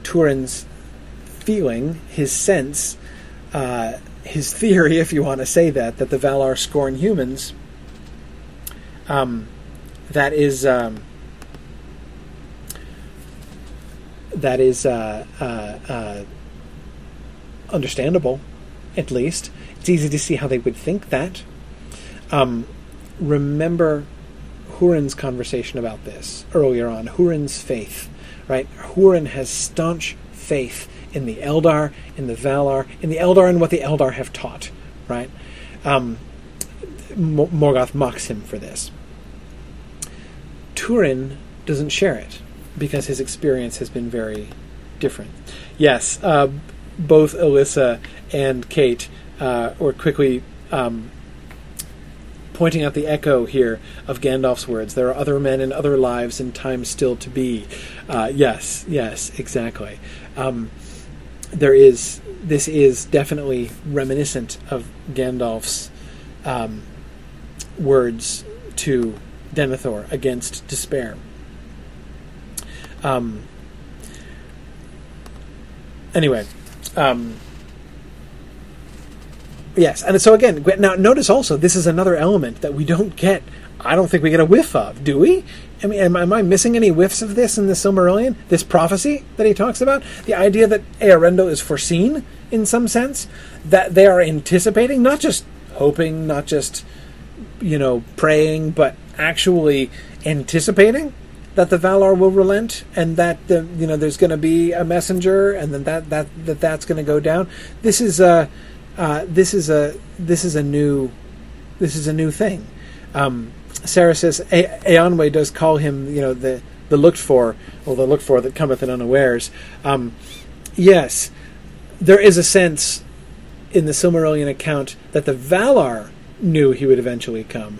S1: Turin's feeling, his sense, uh, his theory, if you want to say that, that the Valar scorn humans, um, that is um, that is uh, uh, uh understandable at least. It's easy to see how they would think that. Um, remember Hurin's conversation about this earlier on. Hurin's faith, right? Hurin has staunch faith in the Eldar, in the Valar, in the Eldar and what the Eldar have taught, right? Um, Morgoth mocks him for this. Turin doesn't share it because his experience has been very different. Yes, uh, both Alyssa and Kate uh, were quickly um, pointing out the echo here of Gandalf's words. There are other men and other lives and times still to be. Uh, yes, yes, exactly. Um, there is. This is definitely reminiscent of Gandalf's um, words to Denethor against despair. Um, anyway, um, yes, and so again, now notice also this is another element that we don't get. I don't think we get a whiff of, do we? I mean, am, am I missing any whiffs of this in the Silmarillion? This prophecy that he talks about, the idea that Eärendil is foreseen in some sense, that they are anticipating, not just hoping, not just you know praying, but actually anticipating that the Valar will relent and that the you know there's going to be a messenger and then that that that that's going to go down. This is a uh, this is a this is a new this is a new thing. Um, Sarah says a- Eonwe does call him you know the the looked for or the looked for that cometh in unawares. Um, yes, there is a sense in the Silmarillion account that the Valar knew he would eventually come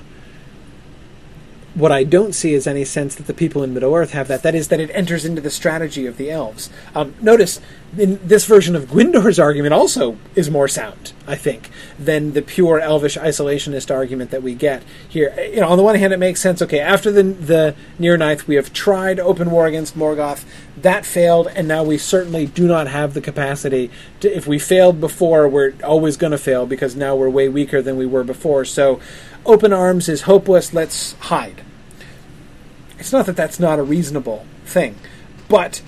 S1: what I don't see is any sense that the people in Middle Earth have that. That is, that it enters into the strategy of the elves. Um, notice, in this version of Gwyndor's argument also is more sound, I think, than the pure elvish isolationist argument that we get here. You know, on the one hand, it makes sense. Okay, after the the Nirnaeth, we have tried open war against Morgoth. That failed, and now we certainly do not have the capacity to. If we failed before, we're always going to fail because now we're way weaker than we were before. So open arms is hopeless, let's hide. It's not that that's not a reasonable thing, but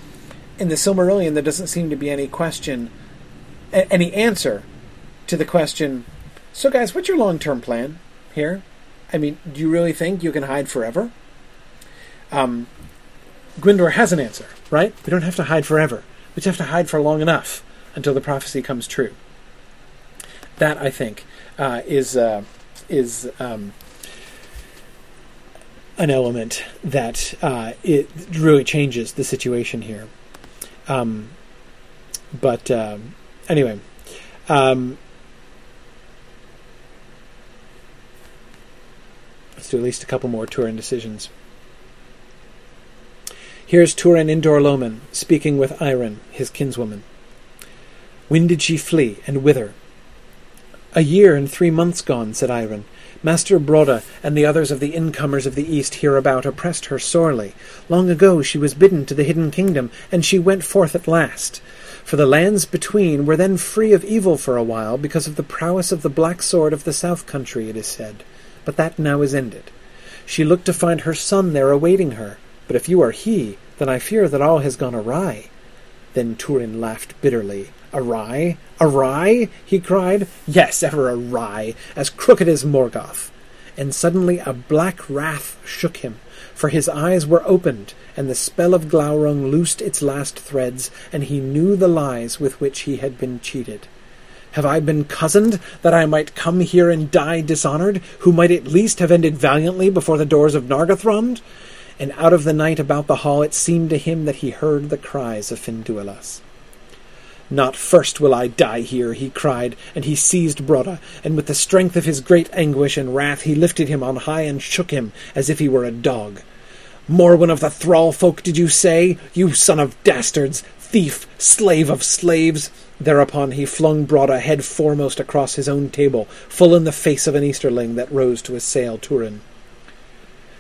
S1: in the Silmarillion, there doesn't seem to be any question, any answer to the question. So, guys, what's your long-term plan here? I mean, do you really think you can hide forever? Um, Gwyndor has an answer, right? We don't have to hide forever. We just have to hide for long enough until the prophecy comes true. That I think uh, is uh, is um, an element that uh, it really changes the situation here. Um, but um, anyway, um, let's do at least a couple more Turin decisions. Here's Turin in Dor-lómin speaking with Aerin, his kinswoman. When did she flee, and whither? A year and three months gone, said Aerin. Master Broda and the others of the incomers of the East hereabout oppressed her sorely. Long ago she was bidden to the hidden kingdom, and she went forth at last. For the lands between were then free of evil for a while, because of the prowess of the black sword of the south country, it is said. But that now is ended. She looked to find her son there awaiting her. But if you are he, then I fear that all has gone awry. Then Turin laughed bitterly. Awry? Awry? he cried. Yes, ever awry, as crooked as Morgoth. And suddenly a black wrath shook him, for his eyes were opened, and the spell of Glaurung loosed its last threads, and he knew the lies with which he had been cheated. Have I been cozened that I might come here and die dishonoured, who might at least have ended valiantly before the doors of Nargothrond? And out of the night about the hall it seemed to him that he heard the cries of Finduilas. Not first will I die here, he cried, and he seized Broda, and with the strength of his great anguish and wrath he lifted him on high and shook him as if he were a dog. Morwen of the thrall folk, did you say? You son of dastards, thief, slave of slaves! Thereupon he flung Broda head foremost across his own table, full in the face of an Easterling that rose to assail Turin.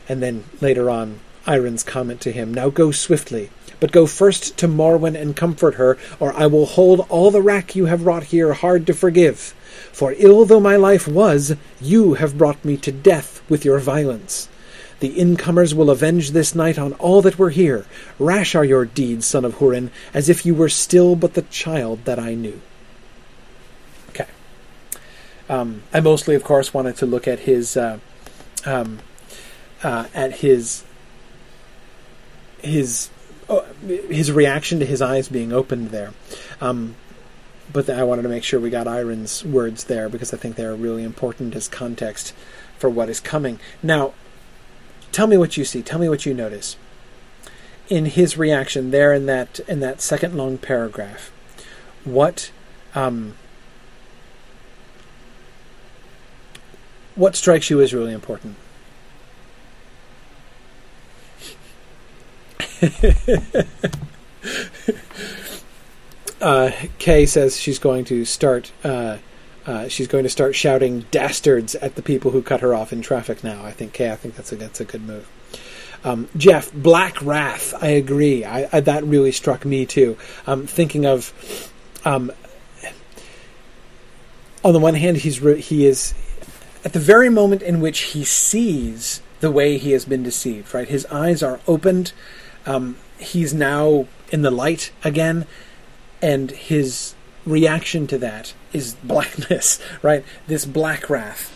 S1: And then, later on, Aerin's comment to him, Now go swiftly, but go first to Morwen and comfort her, or I will hold all the wrack you have wrought here hard to forgive. For ill though my life was, you have brought me to death with your violence. The incomers will avenge this night on all that were here. Rash are your deeds, son of Hurin, as if you were still but the child that I knew. Okay. Um, I mostly, of course, wanted to look at his uh, um, uh, at his his his reaction to his eyes being opened there. Um, but I wanted to make sure we got Aerin's words there because I think they're really important as context for what is coming. Now, tell me what you see. Tell me what you notice in his reaction there in that in that second long paragraph. What Um, what strikes you as really important? uh, Kay says she's going to start. Uh, uh, she's going to start shouting "dastards" at the people who cut her off in traffic. Now, I think Kay. I think that's a that's a good move. Um, Jeff, Black Wrath. I agree. I, I, that really struck me too. Um, thinking of, um, on the one hand, he's re- he is at the very moment in which he sees the way he has been deceived. Right, his eyes are opened. Um, he's now in the light again, and his reaction to that is blackness. Right, this black wrath,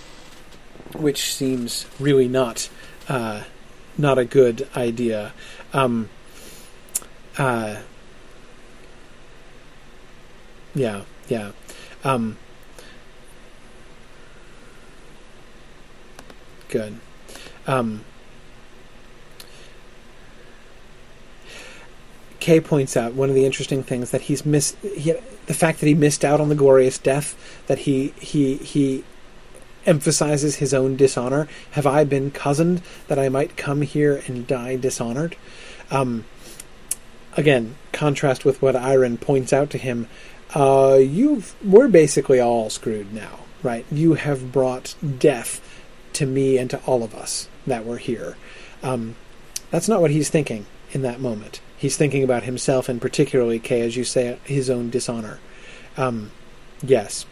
S1: which seems really not. Uh, not a good idea. Um, uh, yeah, yeah. Um, good. Um, Kay points out one of the interesting things that he's missed. He, the fact that he missed out on the glorious death. That he he he emphasizes his own dishonor. Have I been cozened that I might come here and die dishonored? Um, again, contrast with what Aerin points out to him. Uh, you we're basically all screwed now, right? You have brought death to me and to all of us that were here. Um, that's not what he's thinking in that moment. He's thinking about himself and particularly, Kay, as you say, his own dishonor. Um, yes.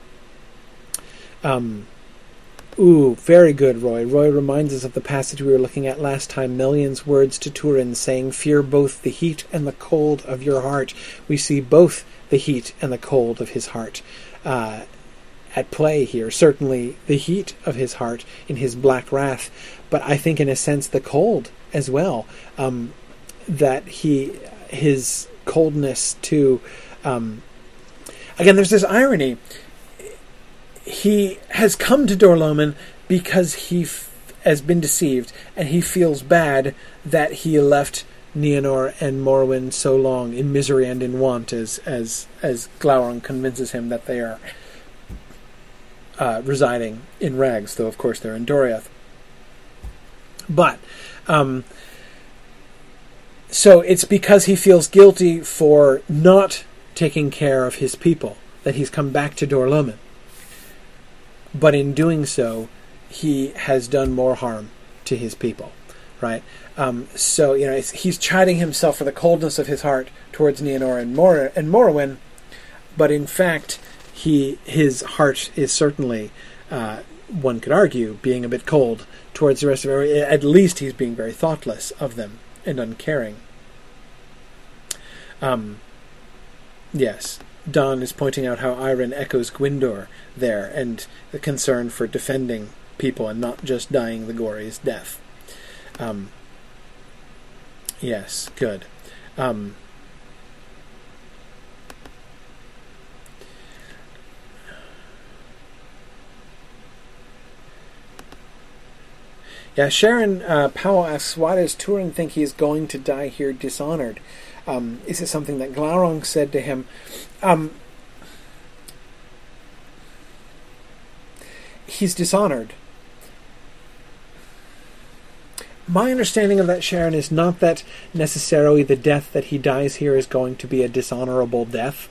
S1: Um, Ooh, very good, Roy. Roy reminds us of the passage we were looking at last time, Melian's words to Turin, saying, Fear both the heat and the cold of your heart. We see both the heat and the cold of his heart uh, at play here. Certainly the heat of his heart in his black wrath, but I think in a sense the cold as well. Um, that he, his coldness to, um, again, there's this irony he has come to Dor-lómin because he f- has been deceived, and he feels bad that he left Nienor and Morwen so long in misery and in want, as as as Glaurung convinces him that they are uh, residing in rags, though of course they're in Doriath. But um, so it's because he feels guilty for not taking care of his people that he's come back to Dor-lómin but in doing so, he has done more harm to his people, right? Um, so you know he's chiding himself for the coldness of his heart towards Nienor and Mor- and Morwen, but in fact, he his heart is certainly, uh, one could argue, being a bit cold towards the rest of it. At least he's being very thoughtless of them and uncaring. Um, yes, Don is pointing out how Aerin echoes Gwyndor there and the concern for defending people and not just dying the gory's death. Um, yes, good. Um, yeah, Sharon uh, Powell asks, why does Turin think he is going to die here dishonored? Um, is it something that Glaurung said to him? Um, he's dishonored. My understanding of that, Sharon, is not that necessarily the death that he dies here is going to be a dishonorable death.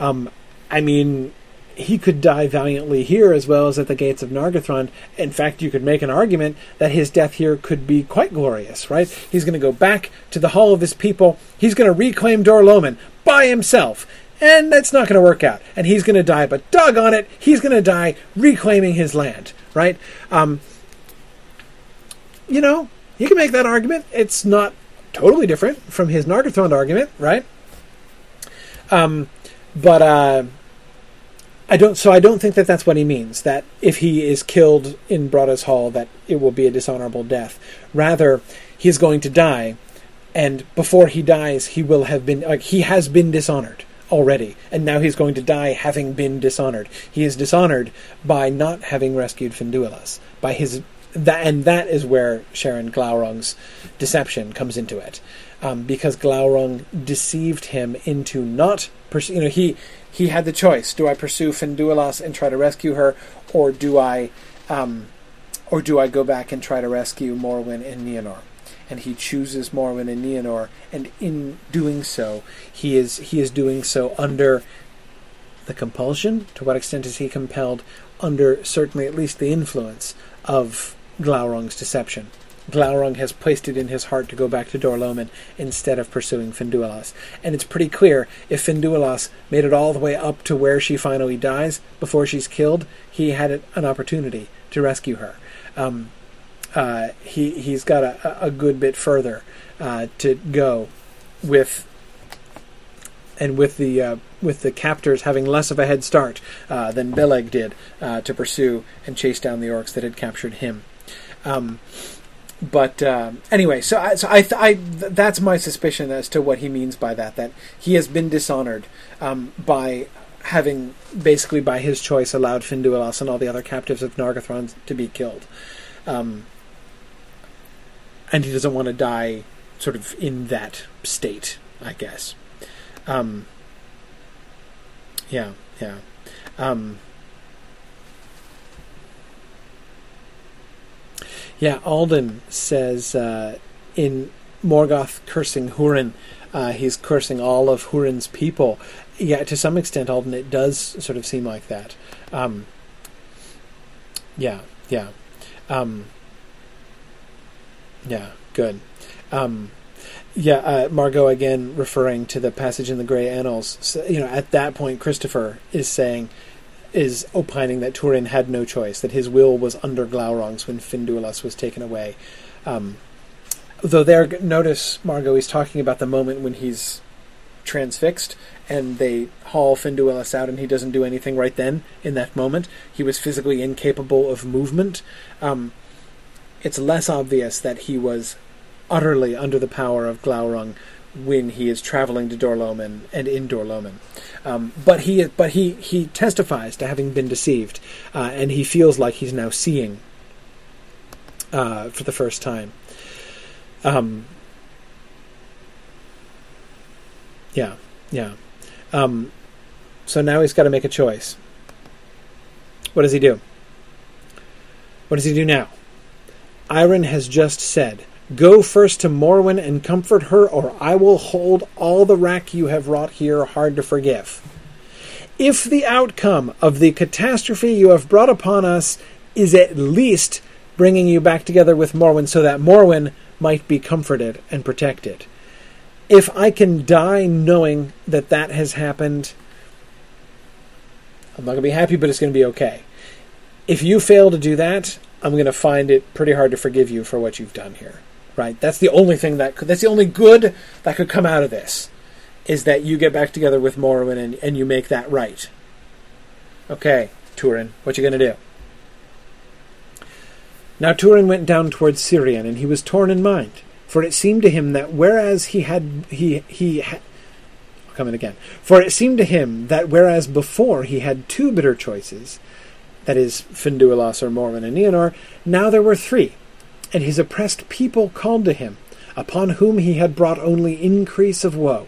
S1: Um, I mean, he could die valiantly here as well as at the gates of Nargothrond. In fact, you could make an argument that his death here could be quite glorious, right? He's going to go back to the hall of his people. He's going to reclaim Dor-lómin by himself. And that's not going to work out. And he's going to die, but doggone it, he's going to die reclaiming his land, right? Um, you know, you can make that argument. It's not totally different from his Nargothrond argument, right? Um, but, uh, I don't. So I don't think that that's what he means. That if he is killed in Broda's Hall, that it will be a dishonorable death. Rather, he is going to die, and before he dies, he will have been like he has been dishonored already, and now he's going to die having been dishonored. He is dishonored by not having rescued Finduilas, by his that and that is where Sharon Glaurung's deception comes into it, um, because Glaurung deceived him into not pers- you know he he had the choice: do I pursue Finduilas and try to rescue her, or do I um, or do I go back and try to rescue Morwen and Nienor? And he chooses Morwen and Nienor, and in doing so, he is he is doing so under the compulsion. To what extent is he compelled? Under certainly at least the influence of Glaurung's deception. Glaurung has placed it in his heart to go back to Dor-lómin instead of pursuing Finduilas. And it's pretty clear if Finduilas made it all the way up to where she finally dies before she's killed, he had an opportunity to rescue her. Um, uh, he he's got a, a good bit further uh, to go with and with the uh, with the captors having less of a head start uh, than Beleg did uh, to pursue and chase down the orcs that had captured him. Um, but uh, anyway, so I, so I, I, that's my suspicion as to what he means by that. That he has been dishonored um, by having basically by his choice allowed Finduilas and all the other captives of Nargothrond to be killed, um, and he doesn't want to die sort of in that state, I guess. Um, yeah, yeah. Um, yeah, Alden says uh, in Morgoth cursing Hurin, uh, he's cursing all of Hurin's people. Yeah, to some extent, Alden, it does sort of seem like that. Um, yeah, yeah. Um, yeah, good. Um, yeah, uh, Margot again referring to the passage in the Grey Annals. So, you know, at that point, Christopher is saying, is opining that Turin had no choice, that his will was under Glaurung's when Finduilas was taken away. Um, though there, notice Margot is talking about the moment when he's transfixed and they haul Finduilas out and he doesn't do anything right then in that moment. He was physically incapable of movement. Um, it's less obvious that he was utterly under the power of Glaurung when he is traveling to Dor-lómin and in Dor-lómin. Um, but he but he he testifies to having been deceived, uh, and he feels like he's now seeing uh, for the first time. Um, yeah, yeah. Um, so now he's got to make a choice. What does he do? What does he do now? Aerin has just said Go first to Morwen and comfort her, or I will hold all the wrack you have wrought here hard to forgive. If the outcome of the catastrophe you have brought upon us is at least bringing you back together with Morwen so that Morwen might be comforted and protected. If I can die knowing that that has happened, I'm not going to be happy, but it's going to be okay. If you fail to do that, I'm going to find it pretty hard to forgive you for what you've done here right? That's the only thing that could, that's the only good that could come out of this is that you get back together with Morwen and, and you make that right. Okay, Turin, what you gonna do? Now Turin went down towards Sirion, and he was torn in mind, for it seemed to him that whereas he had he he had coming again, for it seemed to him that whereas before he had two bitter choices, that is Finduilas or Morwen and Nienor, now there were three and his oppressed people called to him, upon whom he had brought only increase of woe.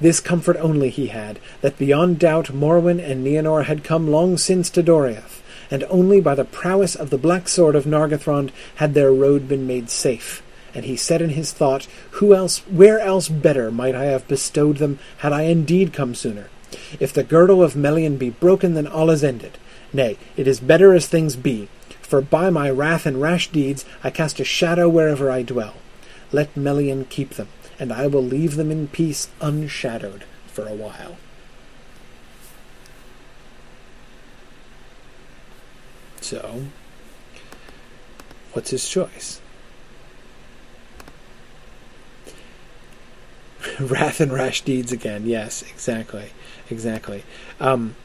S1: This comfort only he had, that beyond doubt Morwen and Nienor had come long since to Doriath, and only by the prowess of the black sword of Nargothrond had their road been made safe. And he said in his thought, Who else, where else better might I have bestowed them, had I indeed come sooner? If the girdle of Melian be broken, then all is ended. Nay, it is better as things be, for by my wrath and rash deeds I cast a shadow wherever I dwell. Let Melian keep them, and I will leave them in peace unshadowed for a while. So, what's his choice? wrath and rash deeds again. Yes, exactly, exactly. Um,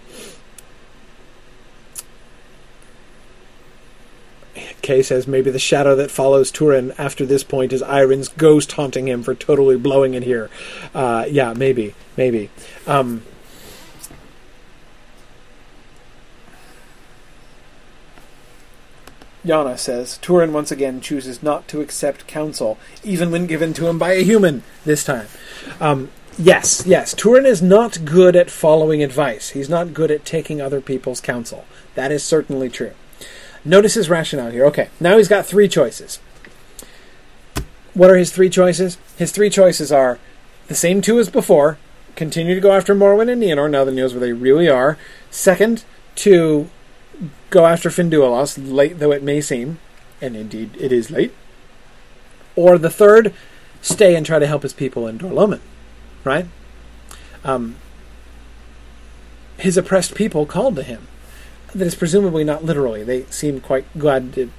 S1: Kay says maybe the shadow that follows Turin after this point is Aerin's ghost haunting him for totally blowing it here. Uh, yeah, maybe, maybe. Um, Yana says Turin once again chooses not to accept counsel, even when given to him by a human. This time, um, yes, yes, Turin is not good at following advice. He's not good at taking other people's counsel. That is certainly true. Notice his rationale here. Okay, now he's got three choices. What are his three choices? His three choices are the same two as before. Continue to go after Morwen and Nienor now that he knows where they really are. Second, to go after Finduilas, late though it may seem, and indeed it is late. Or the third, stay and try to help his people in Dor-lómin, right? Um, his oppressed people called to him. That is presumably not literally. They seem quite glad to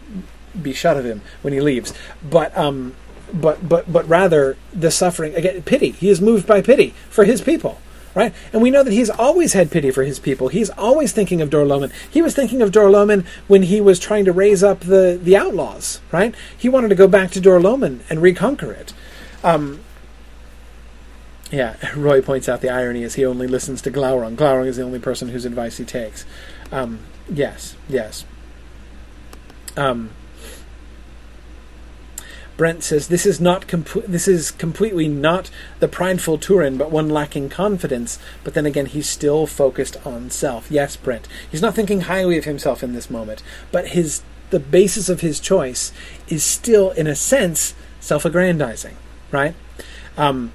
S1: be shut of him when he leaves. But um, but but but rather the suffering again pity. He is moved by pity for his people right? And we know that he's always had pity for his people. He's always thinking of Dor-lómin. He was thinking of Dor-lómin when he was trying to raise up the, the outlaws, right? He wanted to go back to Dor-lómin and reconquer it. Um, yeah, Roy points out the irony is he only listens to Glaurung. Glaurung is the only person whose advice he takes. Um, yes, yes. Um, Brent says this is not comp- this is completely not the prideful Turin, but one lacking confidence. But then again, he's still focused on self. Yes, Brent. He's not thinking highly of himself in this moment, but his the basis of his choice is still, in a sense, self-aggrandizing. Right? Um,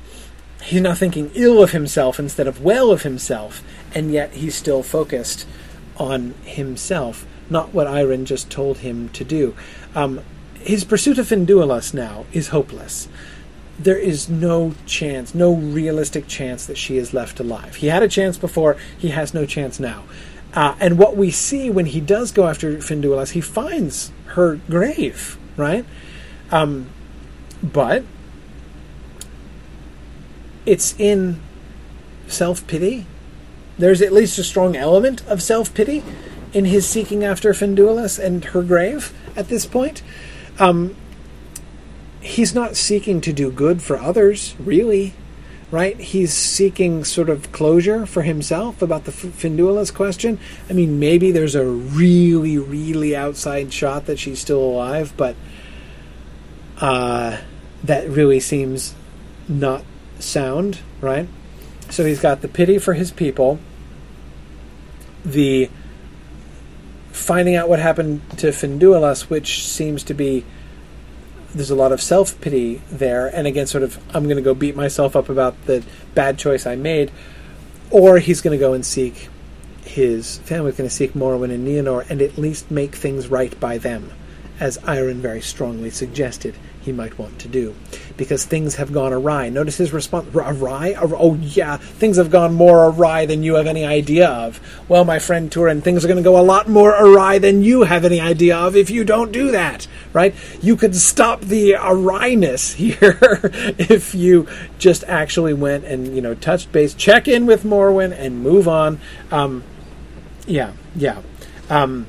S1: he's not thinking ill of himself instead of well of himself, and yet he's still focused on himself, not what Aerin just told him to do. Um, his pursuit of Finduilas now is hopeless. There is no chance, no realistic chance that she is left alive. He had a chance before, he has no chance now. Uh, and what we see when he does go after Finduilas, he finds her grave, right? Um, but it's in self pity. There's at least a strong element of self pity in his seeking after Finduilas and her grave at this point. Um, he's not seeking to do good for others, really, right? He's seeking sort of closure for himself about the Finduilas question. I mean, maybe there's a really, really outside shot that she's still alive, but uh, that really seems not sound, right? So he's got the pity for his people, the finding out what happened to Finduilas, which seems to be there's a lot of self pity there, and again, sort of I'm going to go beat myself up about the bad choice I made, or he's going to go and seek his family's going to seek Morwen and Nienor and at least make things right by them, as Aerin very strongly suggested he might want to do. Because things have gone awry. Notice his response awry? Oh, yeah, things have gone more awry than you have any idea of. Well, my friend Turin, things are going to go a lot more awry than you have any idea of if you don't do that, right? You could stop the awryness here if you just actually went and, you know, touched base, check in with Morwen, and move on. Um, yeah, yeah. Um,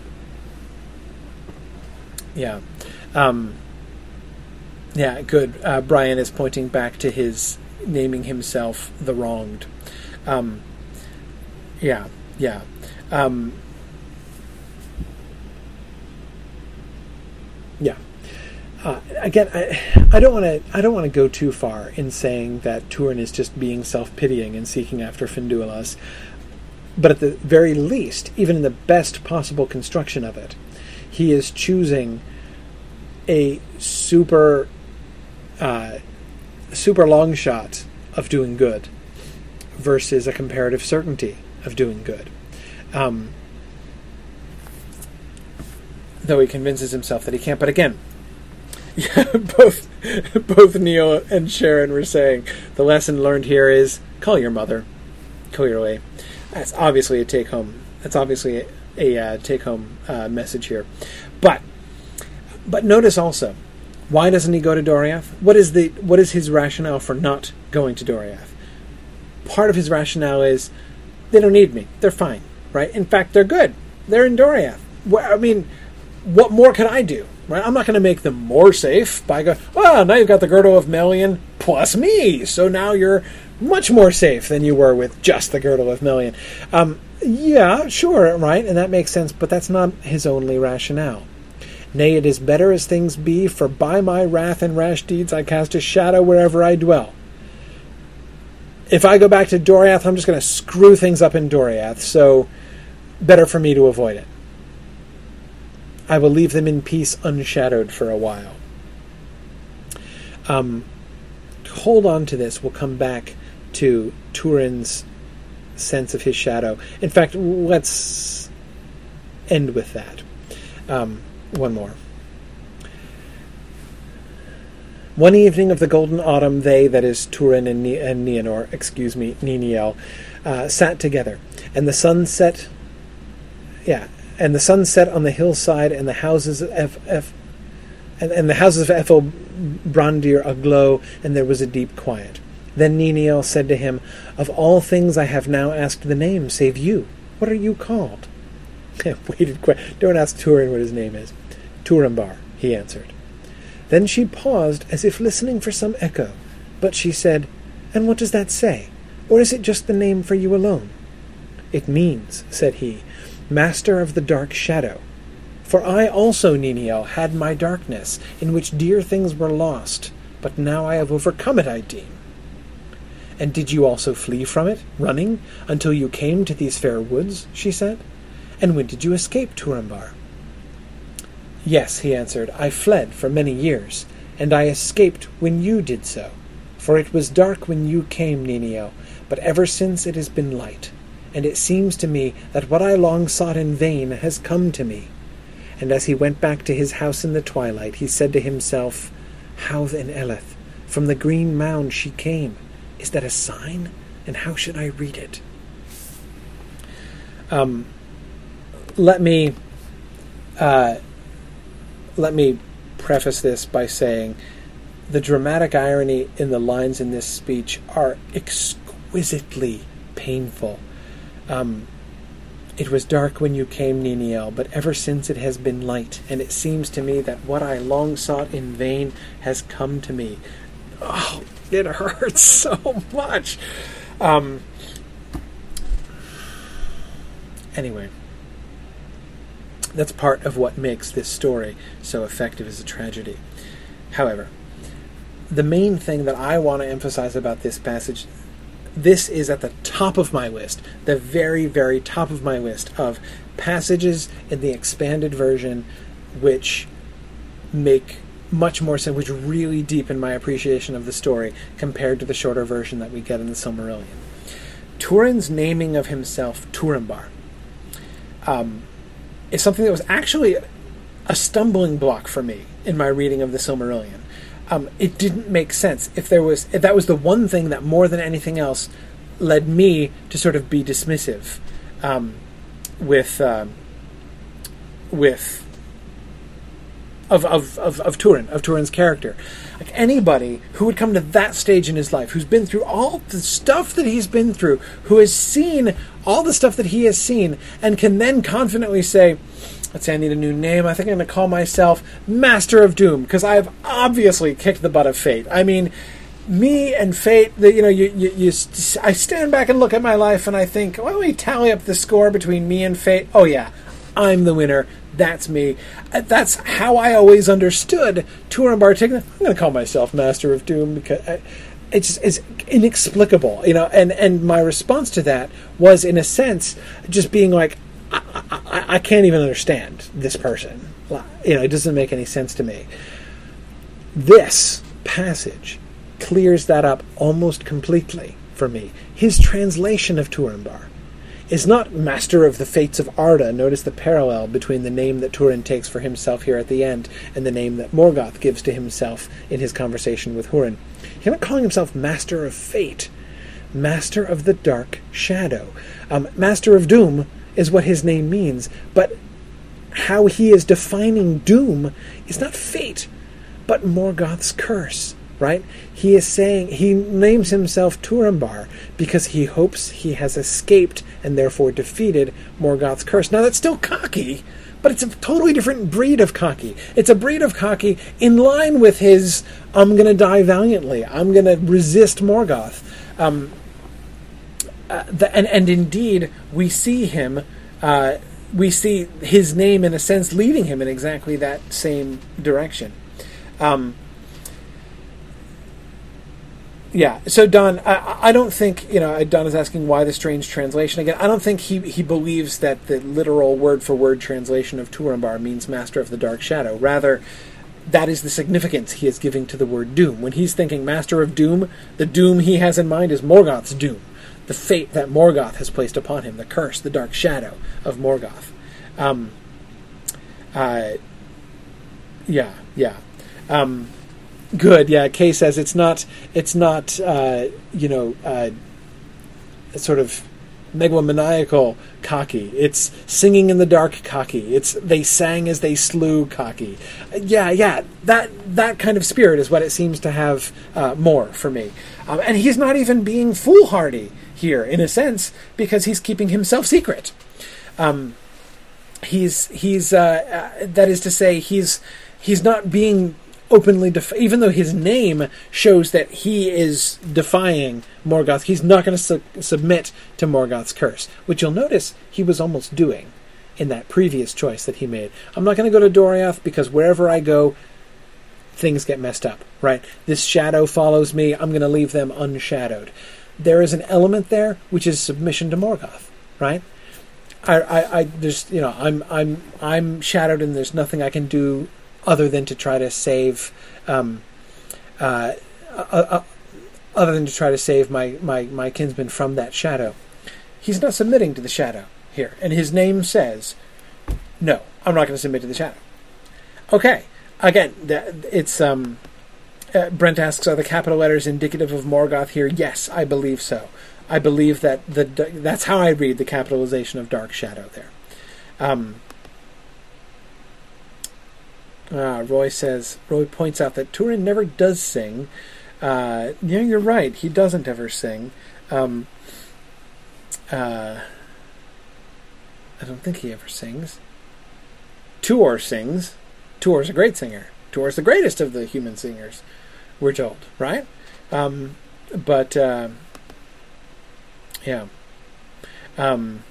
S1: yeah. Um, yeah, good. Uh, Brian is pointing back to his naming himself the wronged. Um, yeah, yeah. Um, yeah. Uh, again, I, I don't want to. I don't want to go too far in saying that Turin is just being self-pitying and seeking after Finduilas, but at the very least, even in the best possible construction of it, he is choosing a super uh, super long shot of doing good versus a comparative certainty of doing good. Um, though he convinces himself that he can't. But again, both both Neil and Sharon were saying the lesson learned here is call your mother clearly. That's obviously a take home. That's obviously a, uh, take home uh, message here. But but notice also why doesn't he go to Doriath? What is the what is his rationale for not going to Doriath? Part of his rationale is they don't need me. They're fine, right? In fact, they're good. They're in Doriath. I mean, what more can I do? Right? I'm not going to make them more safe by going, well, now you've got the girdle of Melian plus me, so now you're much more safe than you were with just the girdle of Melian. Um, yeah, sure, right, and that makes sense, but that's not his only rationale. Nay, it is better as things be, for by my wrath and rash deeds I cast a shadow wherever I dwell. If I go back to Doriath, I'm just going to screw things up in Doriath, so better for me to avoid it. I will leave them in peace unshadowed for a while. Um, hold on to this. We'll come back to Turin's sense of his shadow. In fact, let's end with that. Um, one more. One evening of the golden autumn, they, that is Turin and, ne- and Nienor, excuse me, Niniel, uh, sat together, and the sun set. Yeah, and the sun set on the hillside, and the houses of F, F, and, and the houses of Ephel Brandir aglow, and there was a deep quiet. Then Niniel said to him, Of all things I have now asked the name, save you. What are you called? Waited quick. Don't ask Turin what his name is. Turambar, he answered. Then she paused as if listening for some echo, but she said, And what does that say? Or is it just the name for you alone? It means, said he, Master of the Dark Shadow. For I also, Niniel, had my darkness, in which dear things were lost, but now I have overcome it, I deem. And did you also flee from it, running, until you came to these fair woods? she said. And when did you escape, Turambar? Yes, he answered, I fled for many years, and I escaped when you did so. For it was dark when you came, Niniel, but ever since it has been light, and it seems to me that what I long sought in vain has come to me. And as he went back to his house in the twilight, he said to himself, Haudh-en-Elleth? From the green mound she came. Is that a sign? And how should I read it? Um, let me uh, let me preface this by saying the dramatic irony in the lines in this speech are exquisitely painful. Um, it was dark when you came, Niniel, but ever since it has been light, and it seems to me that what I long sought in vain has come to me. Oh, it hurts so much. Um, anyway, that's part of what makes this story so effective as a tragedy. However, the main thing that I want to emphasize about this passage this is at the top of my list, the very, very top of my list of passages in the expanded version which make much more so, which really deepened my appreciation of the story compared to the shorter version that we get in the Silmarillion. Turin's naming of himself Turambar um, is something that was actually a stumbling block for me in my reading of the Silmarillion um, it didn't make sense. If there was, if that was the one thing that more than anything else led me to sort of be dismissive um, with um, with of, of, of, of Turin, of Turin's character. Like anybody who would come to that stage in his life, who's been through all the stuff that he's been through, who has seen all the stuff that he has seen, and can then confidently say, let's say I need a new name. I think I'm going to call myself Master of Doom because I've obviously kicked the butt of fate. I mean, me and fate, the, you know, you, you, you, I stand back and look at my life and I think, why don't we tally up the score between me and fate? Oh, yeah, I'm the winner. That's me. Uh, that's how I always understood Turambar taking. I'm going to call myself Master of Doom because I, it's it's inexplicable, you know. And and my response to that was, in a sense, just being like, I, I, I can't even understand this person. You know, it doesn't make any sense to me. This passage clears that up almost completely for me. His translation of Turambar is not master of the fates of Arda. Notice the parallel between the name that Turin takes for himself here at the end and the name that Morgoth gives to himself in his conversation with Hurin. He's not calling himself master of fate, master of the dark shadow. Um, master of doom is what his name means, but how he is defining doom is not fate, but Morgoth's curse, right? He is saying, he names himself Turambar because he hopes he has escaped and therefore defeated Morgoth's curse. Now that's still cocky, but it's a totally different breed of cocky. It's a breed of cocky in line with his I'm going to die valiantly, I'm going to resist Morgoth. Um, uh, the, and, and indeed, we see him uh, we see his name, in a sense, leading him in exactly that same direction. Um, yeah. So Don, I, I don't think you know. Don is asking why the strange translation again. I don't think he he believes that the literal word for word translation of Turambar means Master of the Dark Shadow. Rather, that is the significance he is giving to the word Doom. When he's thinking Master of Doom, the Doom he has in mind is Morgoth's doom, the fate that Morgoth has placed upon him, the curse, the dark shadow of Morgoth. Um, uh, yeah, yeah. Um, Good, yeah. Kay says it's not. It's not. Uh, you know, uh, sort of megalomaniacal cocky. It's singing in the dark cocky. It's they sang as they slew cocky. Yeah, yeah. That that kind of spirit is what it seems to have uh, more for me. Um, and he's not even being foolhardy here, in a sense, because he's keeping himself secret. Um, he's he's uh, uh, that is to say he's he's not being openly def- even though his name shows that he is defying Morgoth, he's not going to su- submit to Morgoth's curse, which you'll notice he was almost doing in that previous choice that he made. I'm not going to go to Doriath because wherever I go, things get messed up, right? This shadow follows me, I'm going to leave them unshadowed. There is an element there which is submission to Morgoth, right? I, I, I just, you know, I'm, I'm, I'm shadowed, and there's nothing I can do other than to try to save, um, uh, uh, uh, other than to try to save my, my, my kinsman from that shadow. He's not submitting to the shadow here, and his name says, "No, I'm not going to submit to the shadow." Okay, again, it's um, uh, Brent asks, "Are the capital letters indicative of Morgoth here?" Yes, I believe so. I believe that the that's how I read the capitalization of Dark Shadow there. Um, uh, Roy says, Roy points out that Turin never does sing. Uh, yeah, you're right. He doesn't ever sing. Um, uh, I don't think he ever sings. Tuor sings. Tuor's a great singer. Tuor's the greatest of the human singers, we're told, right? Um, but, uh, yeah. Um,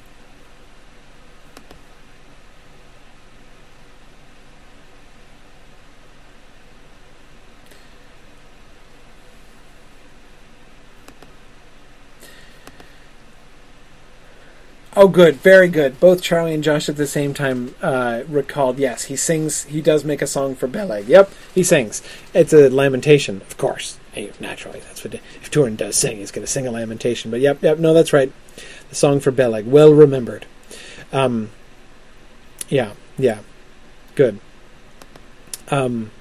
S1: Oh, good, very good. Both Charlie and Josh at the same time uh, recalled. Yes, he sings. He does make a song for Beleg. Yep, he sings. It's a lamentation, of course. Hey, naturally, that's what if Turin does sing, he's going to sing a lamentation. But yep, yep. No, that's right. The song for Beleg, well remembered. Um, yeah, yeah, good. Um,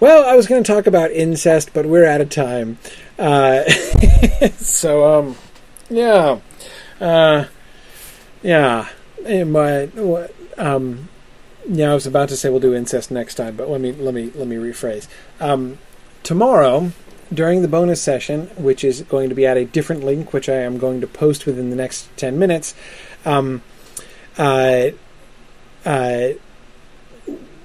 S1: Well, I was going to talk about incest, but we're out of time. Uh, so, um, yeah, uh, yeah. And my, um, yeah, I was about to say we'll do incest next time, but let me let me let me rephrase. Um, tomorrow, during the bonus session, which is going to be at a different link, which I am going to post within the next ten minutes, um, uh, uh,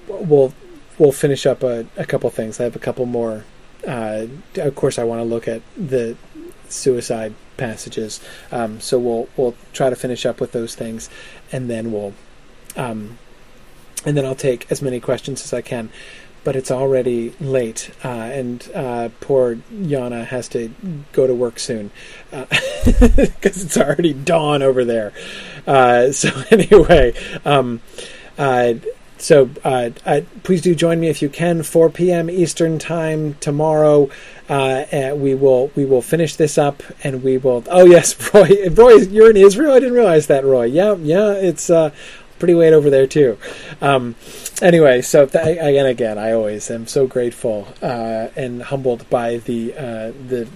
S1: we'll we'll finish up a, a couple things. I have a couple more. Uh, of course, I want to look at the suicide passages. Um, so we'll we'll try to finish up with those things, and then we'll, um, and then I'll take as many questions as I can. But it's already late, uh, and uh, poor Yana has to go to work soon because uh, it's already dawn over there. Uh, so anyway. Um, uh, so uh, uh, please do join me if you can. 4 p.m. Eastern time tomorrow. Uh, we will we will finish this up and we will. Oh yes, Roy. Roy, you're in Israel. I didn't realize that, Roy. Yeah, yeah. It's uh, pretty late over there too. Um, anyway, so th- again, again, I always am so grateful uh, and humbled by the uh, the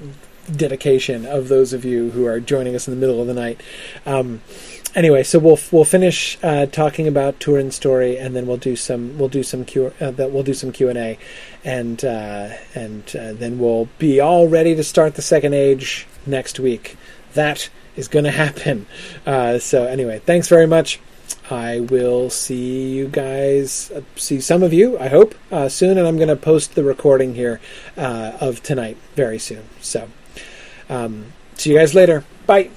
S1: dedication of those of you who are joining us in the middle of the night. Um, anyway, so we'll we'll finish uh, talking about Turin's story, and then we'll do some we'll do some Q uh, we'll do some Q and A, and uh, and uh, then we'll be all ready to start the second age next week. That is going to happen. Uh, so anyway, thanks very much. I will see you guys, uh, see some of you, I hope, soon, and I'm going to post the recording here of tonight very soon. So, um, see you guys later. Bye.